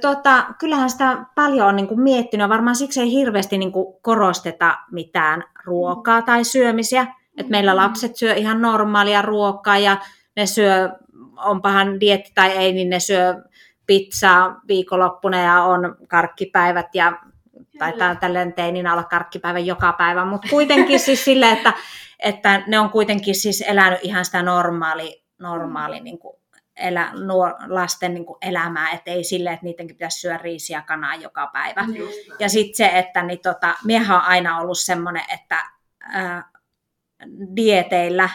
tota, kyllähän sitä paljon on niin kuin miettinyt ja varmaan siksi ei hirveästi niin kuin korosteta mitään ruokaa tai syömisiä. Että meillä mm. lapset syö ihan normaalia ruokaa ja ne syö, onpahan dietti tai ei, niin ne syö pizzaa viikonloppuna ja on karkkipäivät ja taitaa tälleen teinin olla karkkipäivän joka päivä, mutta kuitenkin siis sille, että, että ne on kuitenkin siis elänyt ihan sitä normaali, normaali niin kuin elä, nuor, lasten niin kuin elämää, että ei sille, että niidenkin pitäisi syödä riisiä kanaa joka päivä. Mm. Ja sitten se, että niin tota, miehän on aina ollut semmoinen, että ää, dieteillä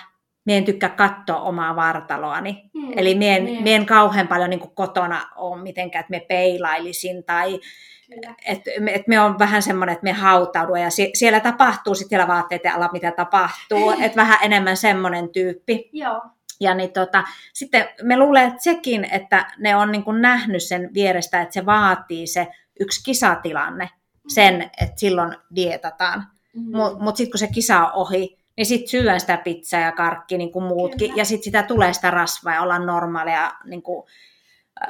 mie en tykkää katsoa omaa vartaloani. Mm, Eli mie en, niin. mie en kauhean paljon niin kuin kotona ole mitenkään, että me peilailisin tai että et me on vähän semmoinen, että me hautaudun ja siellä tapahtuu sitten siellä vaatteiden alla, mitä tapahtuu. että vähän enemmän semmoinen tyyppi. Joo. Ja niin tota, sitten me luulen, että sekin, että ne on niin kuin nähnyt sen vierestä, että se vaatii se yksi kisatilanne, sen, että silloin dietataan. Mm. Mutta mut sitten kun se kisa on ohi, niin sitten syön sitä pizzaa ja karkki niin kuin muutkin. Kyllä. Ja sitten sitä tulee sitä rasvaa ja olla normaalia niin kuin,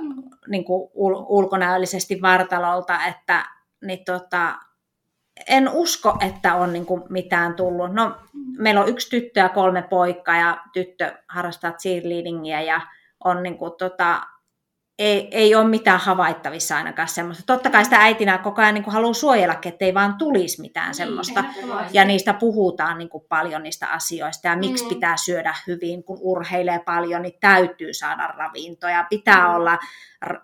mm. niin kuin ul- ulkonäöllisesti vartalolta. Että, niin tota, en usko, että on niin kuin mitään tullut. No, meillä on yksi tyttö ja kolme poikaa ja tyttö harrastaa cheerleadingia ja on niin kuin, tota, ei, ei ole mitään havaittavissa ainakaan semmoista. Totta kai sitä äitinä koko ajan niin haluaa suojella, ettei vaan tulisi mitään niin, semmoista. Ja niistä puhutaan niin kuin paljon niistä asioista ja miksi mm. pitää syödä hyvin, kun urheilee paljon, niin täytyy saada ravintoja, pitää mm. olla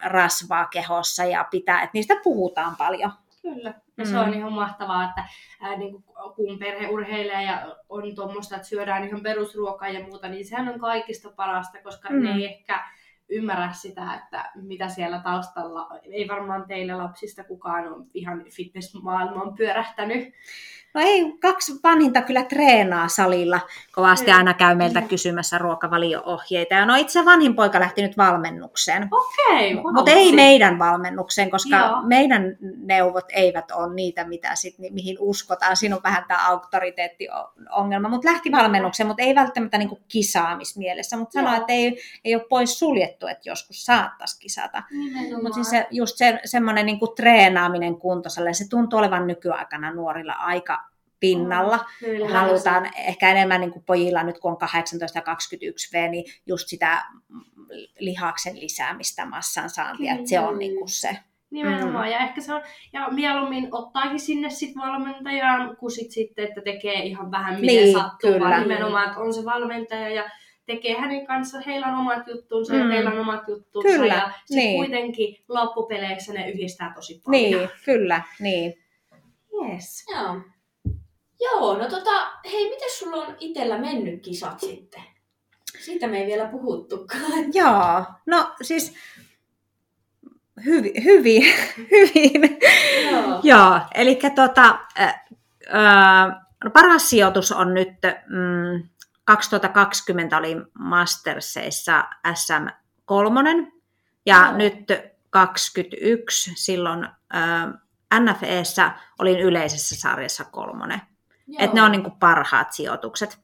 rasvaa kehossa ja pitää, että niistä puhutaan paljon. Kyllä. Ja mm. se on ihan mahtavaa, että ää, niin kuin, kun perhe urheilee ja on tuommoista, että syödään ihan perusruokaa ja muuta, niin sehän on kaikista parasta, koska mm. ne ei ehkä ymmärrä sitä, että mitä siellä taustalla, ei varmaan teillä lapsista kukaan on ihan fitnessmaailmaan pyörähtänyt. No ei, kaksi vanhinta kyllä treenaa salilla. Kovasti aina käy meiltä kysymässä ruokavalio-ohjeita. Ja no itse vanhin poika lähti nyt valmennukseen. Okei, okay, Mutta ei meidän valmennukseen, koska Joo. meidän neuvot eivät ole niitä, mitä sit, mihin uskotaan. Siinä on vähän tämä auktoriteettiongelma. Mutta lähti valmennukseen, mutta ei välttämättä niinku kisaamismielessä. Mutta sanoi, että ei, ei ole pois suljettu, että joskus saattaisi kisata. Mutta siis se, just se, semmoinen niinku treenaaminen kuntosalle, se tuntuu olevan nykyaikana nuorilla aika pinnalla. Oh, Halutaan se. ehkä enemmän niin kuin pojilla nyt, kun on 18 ja 21 V, niin just sitä lihaksen lisäämistä, massan saantia, että se on niin kuin se. Nimenomaan, mm. ja ehkä se on, ja mieluummin ottaakin sinne sit valmentajan, kuin sit sitten, että tekee ihan vähän miten niin, sattuu, kyllä. vaan nimenomaan, että on se valmentaja ja tekee hänen kanssa, heillä on omat juttunsa mm. ja teillä on omat juttunsa, kyllä, ja sitten niin. kuitenkin loppupeleissä ne yhdistää tosi paljon. Niin, kyllä, niin. Yes. Joo. Joo, no tota, hei, miten sulla on itsellä mennyt kisat sitten? Siitä me ei vielä puhuttukaan. Joo, no siis hyvin, hyvin, hyvin. Joo. Joo, eli tota, äh, äh, paras sijoitus on nyt, mm, 2020 oli Masterseissa SM3 ja Joo. nyt 21 silloin äh, NFEssä olin yleisessä sarjassa kolmonen. Että ne on niin kuin parhaat sijoitukset.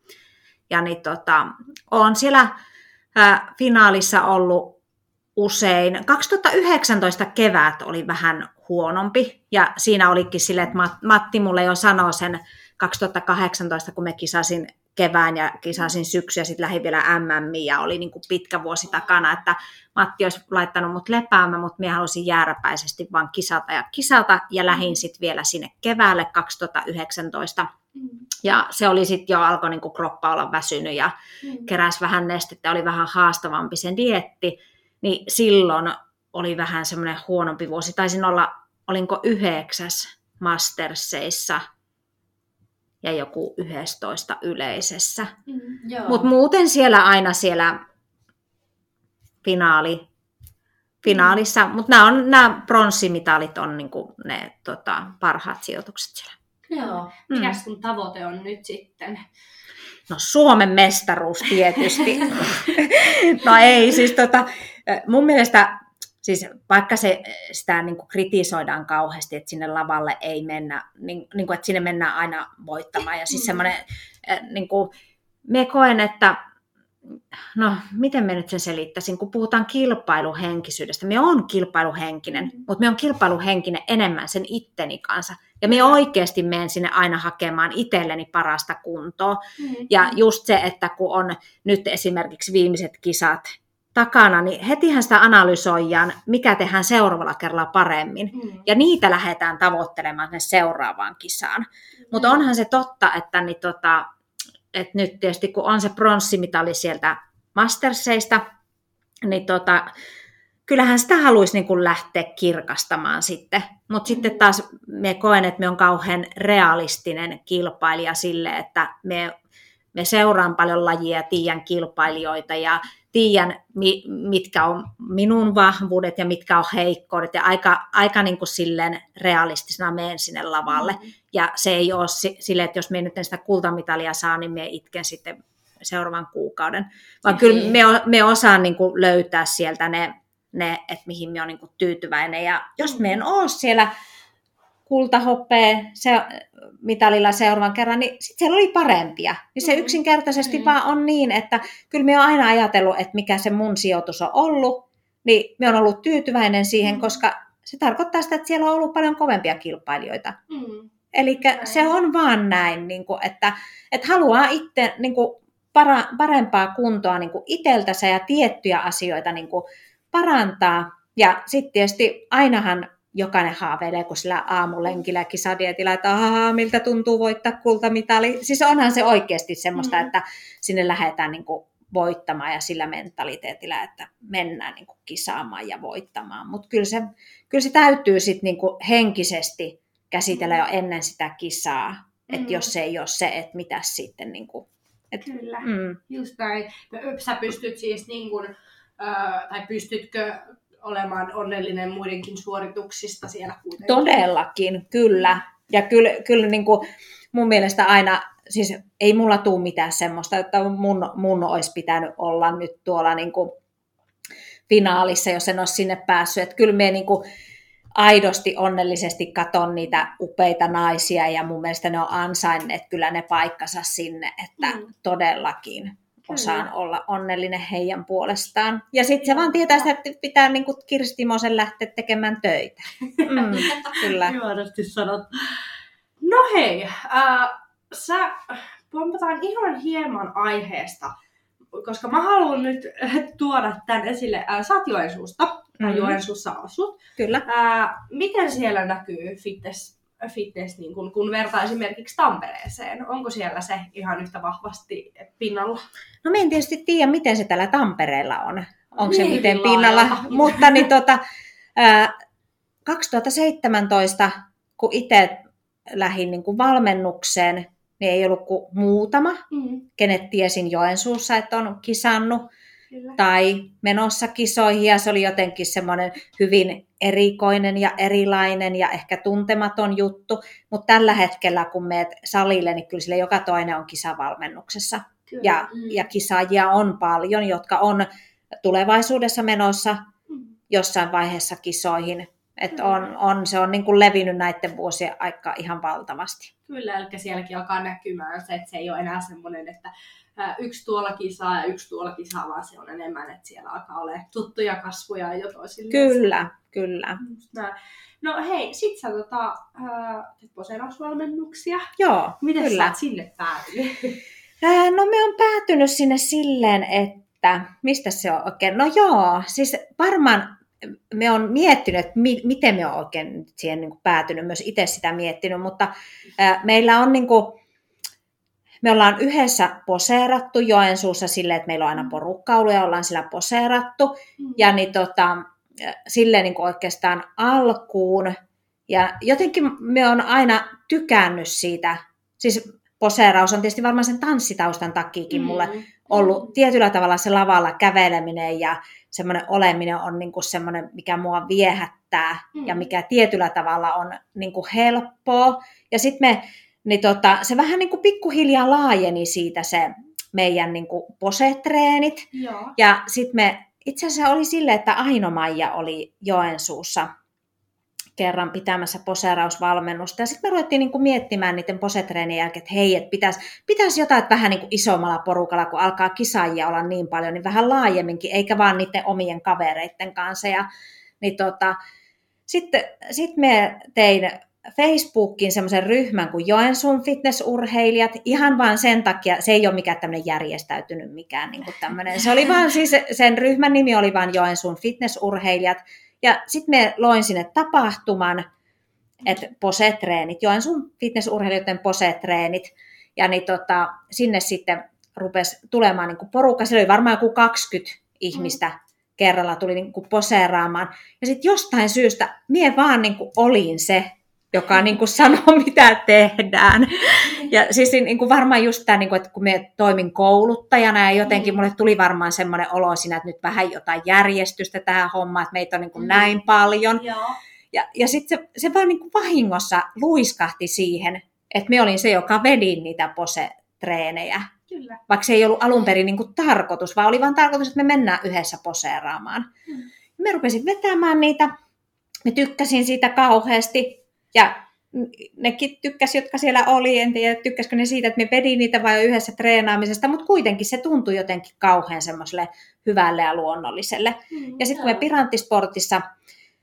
Ja niin tota, olen siellä ää, finaalissa ollut usein. 2019 kevät oli vähän huonompi ja siinä olikin sille, että Matti mulle jo sanoi sen 2018, kun me kisasin kevään ja kisasin syksyä, sitten lähdin vielä MM ja oli niin kuin pitkä vuosi takana, että Matti olisi laittanut mut lepäämään, mutta minä halusin jääräpäisesti vaan kisata ja kisata ja lähdin mm. sitten vielä sinne keväälle 2019. Mm. Ja se oli sitten jo, alkoi niin kroppa olla väsynyt ja mm. keräsi vähän nestettä, oli vähän haastavampi sen dietti, niin silloin oli vähän semmoinen huonompi vuosi. Taisin olla, olinko yhdeksäs Masterseissa ja joku 11 yleisessä. Mm. Mutta muuten siellä aina siellä finaali, finaalissa, mutta nämä, on, nämä pronssimitalit on niinku ne tota, parhaat sijoitukset siellä. Joo. Mikä sun tavoite on nyt sitten? No Suomen mestaruus tietysti. no ei, siis tota, mun mielestä, siis vaikka se, sitä niin kuin kritisoidaan kauheasti, että sinne lavalle ei mennä, niin, niin kuin, että sinne mennään aina voittamaan. Ja siis Mm. semmoinen, niin kuin, me koen, että no miten me nyt sen selittäisin, kun puhutaan kilpailuhenkisyydestä. Me on kilpailuhenkinen, Mm. mutta me on kilpailuhenkinen enemmän sen itteni kanssa. Ja me oikeasti menen sinne aina hakemaan itselleni parasta kuntoa. Mm. Ja just se, että kun on nyt esimerkiksi viimeiset kisat takana, niin hetihän sitä analysoidaan, mikä tehdään seuraavalla kerralla paremmin. Mm. Ja niitä lähdetään tavoittelemaan sinne seuraavaan kisaan. Mutta onhan se totta, että, niin tota, että nyt tietysti kun on se pronssimitali sieltä Masterseista, niin tota, kyllähän sitä haluaisi niin kuin lähteä kirkastamaan sitten. Mutta sitten taas me koen, että me on kauhean realistinen kilpailija sille, että me, me seuraan paljon lajia ja tiedän kilpailijoita ja tiedän, mi- mitkä on minun vahvuudet ja mitkä on heikkoudet ja aika, aika niin kuin silleen realistisena menen sinne lavalle. Mm. Ja se ei ole si- silleen, että jos me nyt en sitä kultamitalia saa, niin me itken sitten seuraavan kuukauden. Vaan kyllä me, me osaan niin kuin löytää sieltä ne, ne että mihin me on niin tyytyväinen. Ja jos me en ole siellä kultahoppea se, mitalilla seuraavan kerran, niin sit siellä oli parempia. Niin se Mm. yksinkertaisesti Mm. vaan on niin, että kyllä me on aina ajatellut, että mikä se mun sijoitus on ollut, niin me on ollut tyytyväinen siihen, Mm. koska se tarkoittaa sitä, että siellä on ollut paljon kovempia kilpailijoita. Mm. Eli se on vaan näin, niin kuin, että, että haluaa itse niin kuin, para, parempaa kuntoa niin kuin itseltänsä ja tiettyjä asioita niin kuin, parantaa. Ja sitten tietysti ainahan jokainen haaveilee, kun sillä aamulenkillä kisadietillä, että ahaa, miltä tuntuu voittaa kultamitali. Siis onhan se oikeasti semmoista, Mm. että sinne lähdetään niin kuin, voittamaan ja sillä mentaliteetillä, että mennään niin kuin, kisaamaan ja voittamaan. Mutta kyllä se, kyllä se täytyy sitten niin kuin, henkisesti käsitellä jo ennen sitä kisaa. Mm. Mm. Että jos se ei ole se, että mitä sitten... Niin kuin, et, Kyllä. mm, Just näin. Sä pystyt siis niin kuin, tai pystytkö olemaan onnellinen muidenkin suorituksista siellä kuitenkin? todellakin, kyllä. Ja kyllä, kyllä niin kuin mun mielestä aina, siis ei mulla tule mitään semmoista, että mun, mun olisi pitänyt olla nyt tuolla niin kuin finaalissa, jos en ole sinne päässyt. Että kyllä me niin kuin aidosti onnellisesti katon niitä upeita naisia ja mun mielestä ne on ansainneet kyllä ne paikkansa sinne, että Mm. todellakin osaan olla onnellinen heidän puolestaan. Ja sitten se vaan tietää sitä, että pitää niin kuin Kirsti Mosen lähteä tekemään töitä. Mm, kyllä. Ihanasti sanot. No hei, äh, sä pompataan ihan hieman aiheesta, koska mä haluan nyt tuoda tämän esille. Äh, sä oot Joensuusta, tai Mhm. Joensuussa asut. Kyllä. Äh, miten siellä näkyy fitness, fitness niin kun, kun vertaa esimerkiksi Tampereeseen? Onko siellä se ihan yhtä vahvasti pinnalla? No me en tietysti tiedä, miten se täällä Tampereella on. Onko se Niin miten hyvin pinnalla. laajalta. Mutta niin tota, ää, 2017, kun itse lähdin niin kuin valmennukseen, niin ei ollut kuin muutama, Mm, kenet tiesin Joensuussa, että on kisannut kyllä. tai menossa kisoihin ja se oli jotenkin semmoinen hyvin erikoinen ja erilainen ja ehkä tuntematon juttu, mutta tällä hetkellä kun meet salille, niin kyllä sille joka toinen on kisavalmennuksessa kyllä. ja, Mm, ja kisaajia on paljon, jotka on tulevaisuudessa menossa mm. jossain vaiheessa kisoihin. Että Kyllä. on, on, se on niin kuin levinnyt näiden vuosien aikaa ihan valtavasti. Kyllä, eli sielläkin alkaa näkymään se, että se ei ole enää semmoinen, että yksi tuolla kisaa ja yksi tuolla kisaa, vaan se on enemmän, että siellä alkaa olla tuttuja kasvoja jo toisille. Kyllä, kyllä. No hei, sit sä tota, poseerausvalmennuksia. Joo, Miten kyllä. sä oot sinne päätynyt? Ää, No me on päätynyt sinne silleen, että mistä se on oikein? No joo, siis varmaan me on miettinyt, että mi- miten me on oikein siihen niin kuin päätynyt, myös itse sitä miettinyt, mutta ää, meillä on niin kuin, me ollaan yhdessä poseerattu Joensuussa silleen, että meillä on aina porukka ollut ja ollaan sillä poseerattu. Ja niin tota, silleen niin kuin oikeastaan alkuun. Ja jotenkin me on aina tykännyt siitä, siis poseeraus on tietysti varmaan sen tanssitaustan takiakin mm. mulle ollut tietyllä tavalla se lavalla käveleminen ja semmoinen oleminen on niin kuin semmoinen, mikä mua viehättää mm. ja mikä tietyllä tavalla on niin kuin helppoa. Ja sitten me, niin tota, se vähän niin kuin pikkuhiljaa laajeni siitä se meidän niin kuin posetreenit. Joo. Ja sitten me, itse asiassa oli sille, että Aino-Maija oli Joensuussa kerran pitämässä poseerausvalmennusta. Ja sitten me ruvettiin niin kuin miettimään niiden posetreenien jälkeen, että hei, että pitäisi, pitäisi jotain että vähän niin kuin isommalla porukalla, kun alkaa kisaajia olla niin paljon, niin vähän laajemminkin, eikä vaan niiden omien kavereiden kanssa. Ja, niin tota, sitten sit me tein Facebookiin semmoisen ryhmän kuin Joensuun fitnessurheilijat, ihan vaan sen takia, se ei ole mikään tämmöinen järjestäytynyt mikään niin kuin tämmöinen. Se oli vaan siis, sen ryhmän nimi oli vaan Joensuun fitnessurheilijat, ja sitten me loin sinne tapahtuman, että posetreenit, Joensuun fitnessurheilijoiden posetreenit, ja niin tota, sinne sitten rupesi tulemaan niin kuin porukka, siellä oli varmaan joku 20 ihmistä mm. kerralla tuli niin kuin poseeraamaan, ja sitten jostain syystä mie vaan niin kuin olin se, joka niin kuin sanoo, mitä tehdään. Ja siis niin kuin varmaan just tämä, niin kuin, että kun me toimin kouluttajana ja jotenkin mm. mulle tuli varmaan semmoinen olo siinä, että nyt vähän jotain järjestystä tähän hommaan, että meitä on niin kuin mm. näin paljon. Joo. Ja, ja sitten se, se vaan niin kuin vahingossa luiskahti siihen, että me olin se, joka vedin niitä pose-treenejä. Kyllä. Vaikka se ei ollut alun perin niin kuin tarkoitus, vaan oli vaan tarkoitus, että me mennään yhdessä poseeraamaan. Mm. Me rupesin vetämään niitä. Me tykkäsin siitä kauheasti. Ja nekin tykkäs, jotka siellä oli, en tiedä tykkäskö ne siitä, että me vedin niitä vai yhdessä treenaamisesta, mutta kuitenkin se tuntui jotenkin kauhean semmoiselle hyvälle ja luonnolliselle. Mm, Ja sitten kun me Piranttisportissa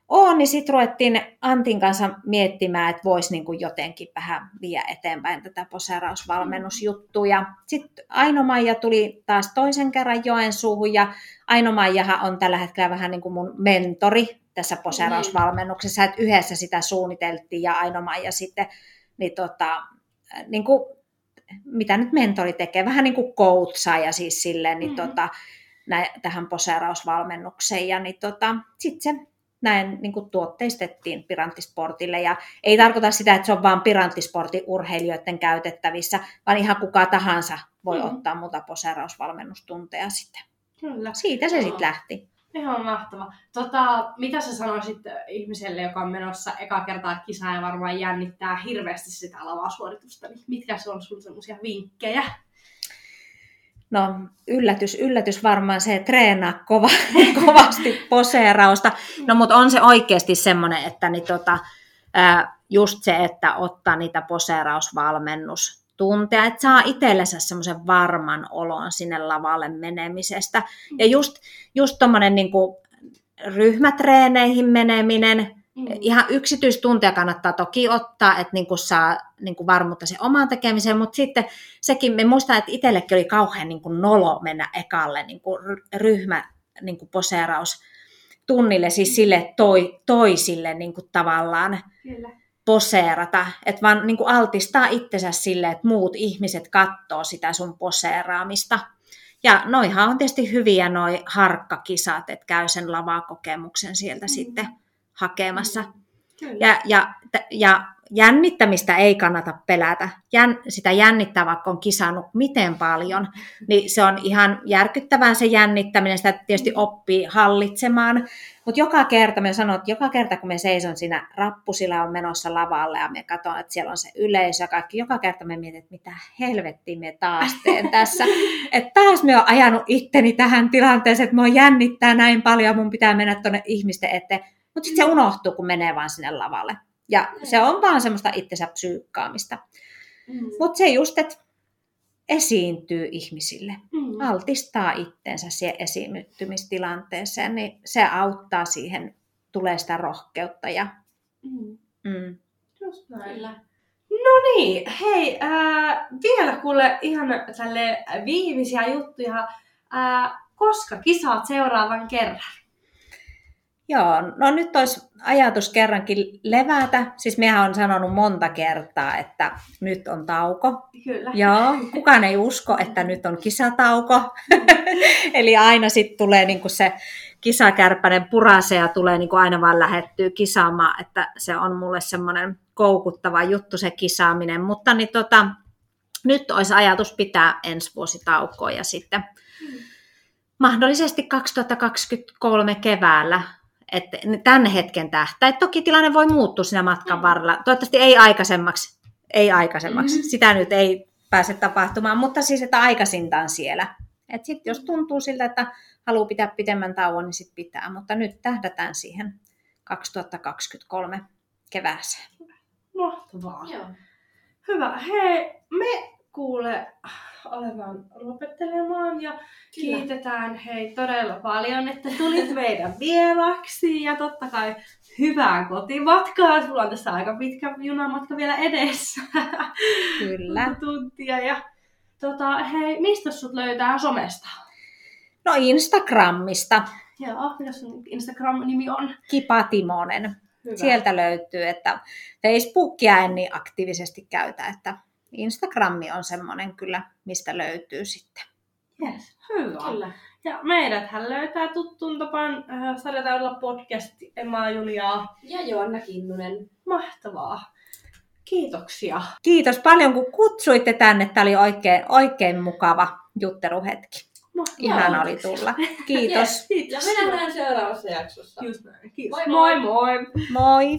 on, niin sitten ruvettiin Antin kanssa miettimään, että voisi niinku jotenkin vähän viedä eteenpäin tätä poseerausvalmennusjuttua. Sitten Aino-Maija tuli taas toisen kerran Joensuuhun ja Aino-Maijahan on tällä hetkellä vähän niin kuin mun mentori tässä poseerausvalmennuksessa, että yhdessä sitä suunniteltiin ja Aino-Maija sitten, niin tota, niin kuin, mitä nyt mentori tekee, vähän niin kuin coachaa ja siis silleen, niin Mm. tota, nä, tähän poseerausvalmennukseen ja niin tota, sitten se näin niin kuin tuotteistettiin Piranttisportille. Ja ei tarkoita sitä, että se on vain Piranttisportin urheilijoiden käytettävissä, vaan ihan kuka tahansa voi Mm. ottaa muuta poseerausvalmennustunteja sitten. Kyllä. Siitä se sitten lähti. Ihan mahtava. Tota, mitä sä sanoisit ihmiselle, joka on menossa eka kertaa kisaan ja varmaan jännittää hirveästi sitä lavasuoritusta, niin mitkä se on sun semmoisia vinkkejä? No yllätys, yllätys varmaan se, treenaa kova, kovasti poseerausta. No mutta on se oikeasti semmoinen, että niin tota, just se, että ottaa niitä poseerausvalmennustunteja, että saa itsellensä semmoisen varman olon sinne lavalle menemisestä. Ja just, just tommonen niin ryhmätreeneihin meneminen, Mm. Ihan yksityistunteja kannattaa toki ottaa, että niin kuin saa niin kuin varmuutta sen omaan tekemiseen, mutta sitten sekin, me muistan, että itsellekin oli kauhean niin kuin nolo mennä ekalle niin kuin ryhmä niin kuin poseeraus tunnille, siis sille toi, toisille niin kuin tavallaan Kyllä. Poseerata, että vaan niin kuin altistaa itsensä sille, että muut ihmiset katsoo sitä sun poseeraamista. Ja noihan on tietysti hyviä noi harkkakisat, että käy sen lavakokemuksen sieltä mm. sitten hakemassa. Kyllä. Ja, ja, ja jännittämistä ei kannata pelätä. Jän, sitä jännittää, vaikka on kisannut miten paljon, niin se on ihan järkyttävää se jännittäminen. Sitä tietysti oppii hallitsemaan. Mutta joka kerta, me sanon, että joka kerta kun me seison siinä rappusilla on menossa lavalle ja me katson, että siellä on se yleisö ja kaikki, joka kerta me mietin, että mitä helvettiä me taas teen tässä. Että taas me oon ajanut itteni tähän tilanteeseen, että mua jännittää näin paljon mun pitää mennä tuonne ihmisten eteen. Mutta sitten se unohtuu, kun menee vaan sinne lavalle. Ja se on vaan semmoista itsensä psyykkaamista. Mm. Mutta se just, että esiintyy ihmisille, Mm. altistaa itsensä siihen esiintymistilanteeseen, niin se auttaa siihen, tulee sitä rohkeutta. Ja, Mm. mm. Just näin. Kyllä. No niin, hei, ää, vielä kuule ihan tälle viimeisiä juttuja. Ää, koska kisaat seuraavan kerran? Joo, no nyt olisi ajatus kerrankin levätä. Siis mehän on sanonut monta kertaa, että nyt on tauko. Kyllä. Joo, kukaan ei usko, että nyt on kisatauko. Eli aina sitten tulee niinku se kisakärpänen purasee ja tulee niin kuin aina vaan lähettyy kisaamaan, että se on mulle semmoinen koukuttava juttu se kisaaminen, mutta niin tota, nyt olisi ajatus pitää ensi vuosi taukoa ja sitten mahdollisesti 2023 keväällä että tämän hetken tähtä. toki tilanne voi muuttua siinä matkan Mm. varrella. Toivottavasti ei aikaisemmaksi. Ei aikaisemmaksi. Mm. Sitä nyt ei pääse tapahtumaan, mutta siis, että aikaisintaan siellä. Et sit, jos tuntuu siltä, että haluaa pitää pitemmän tauon, niin sit pitää. Mutta nyt tähdätään siihen 2023 kevääseen. Mahtavaa. Joo. Hyvä. Hei, me kuule aletaan lopettelemaan ja kiitetään hei todella paljon, että tulit meidän vieraksi ja totta kai hyvää kotimatkaa. Sulla on tässä aika pitkä junamatka vielä edessä. Kyllä. Tuntia ja tota, hei, mistä sut löytää somesta? No Instagramista, Joo, mitä sun Instagram-nimi on? Kipa Timonen. Hyvä. Sieltä löytyy, että Facebookia en niin aktiivisesti käytä, että Instagrammi on semmoinen kyllä, mistä löytyy sitten. Yes, hyvä. Kyllä. Ja meidät hän löytää tuttuun tapaan äh, sarjataudella podcast Emma Juliaa. Ja Joanna Kinnunen. Mahtavaa. Kiitoksia. Kiitos paljon, kun kutsuitte tänne. Tämä oli oikein, oikein mukava jutteluhetki. Mahtavaa. Ihan oli tulla. Kiitos. Ja me nähdään seuraavassa jaksossa. Just näin. Kiitos. Moi moi. moi. moi. Moi.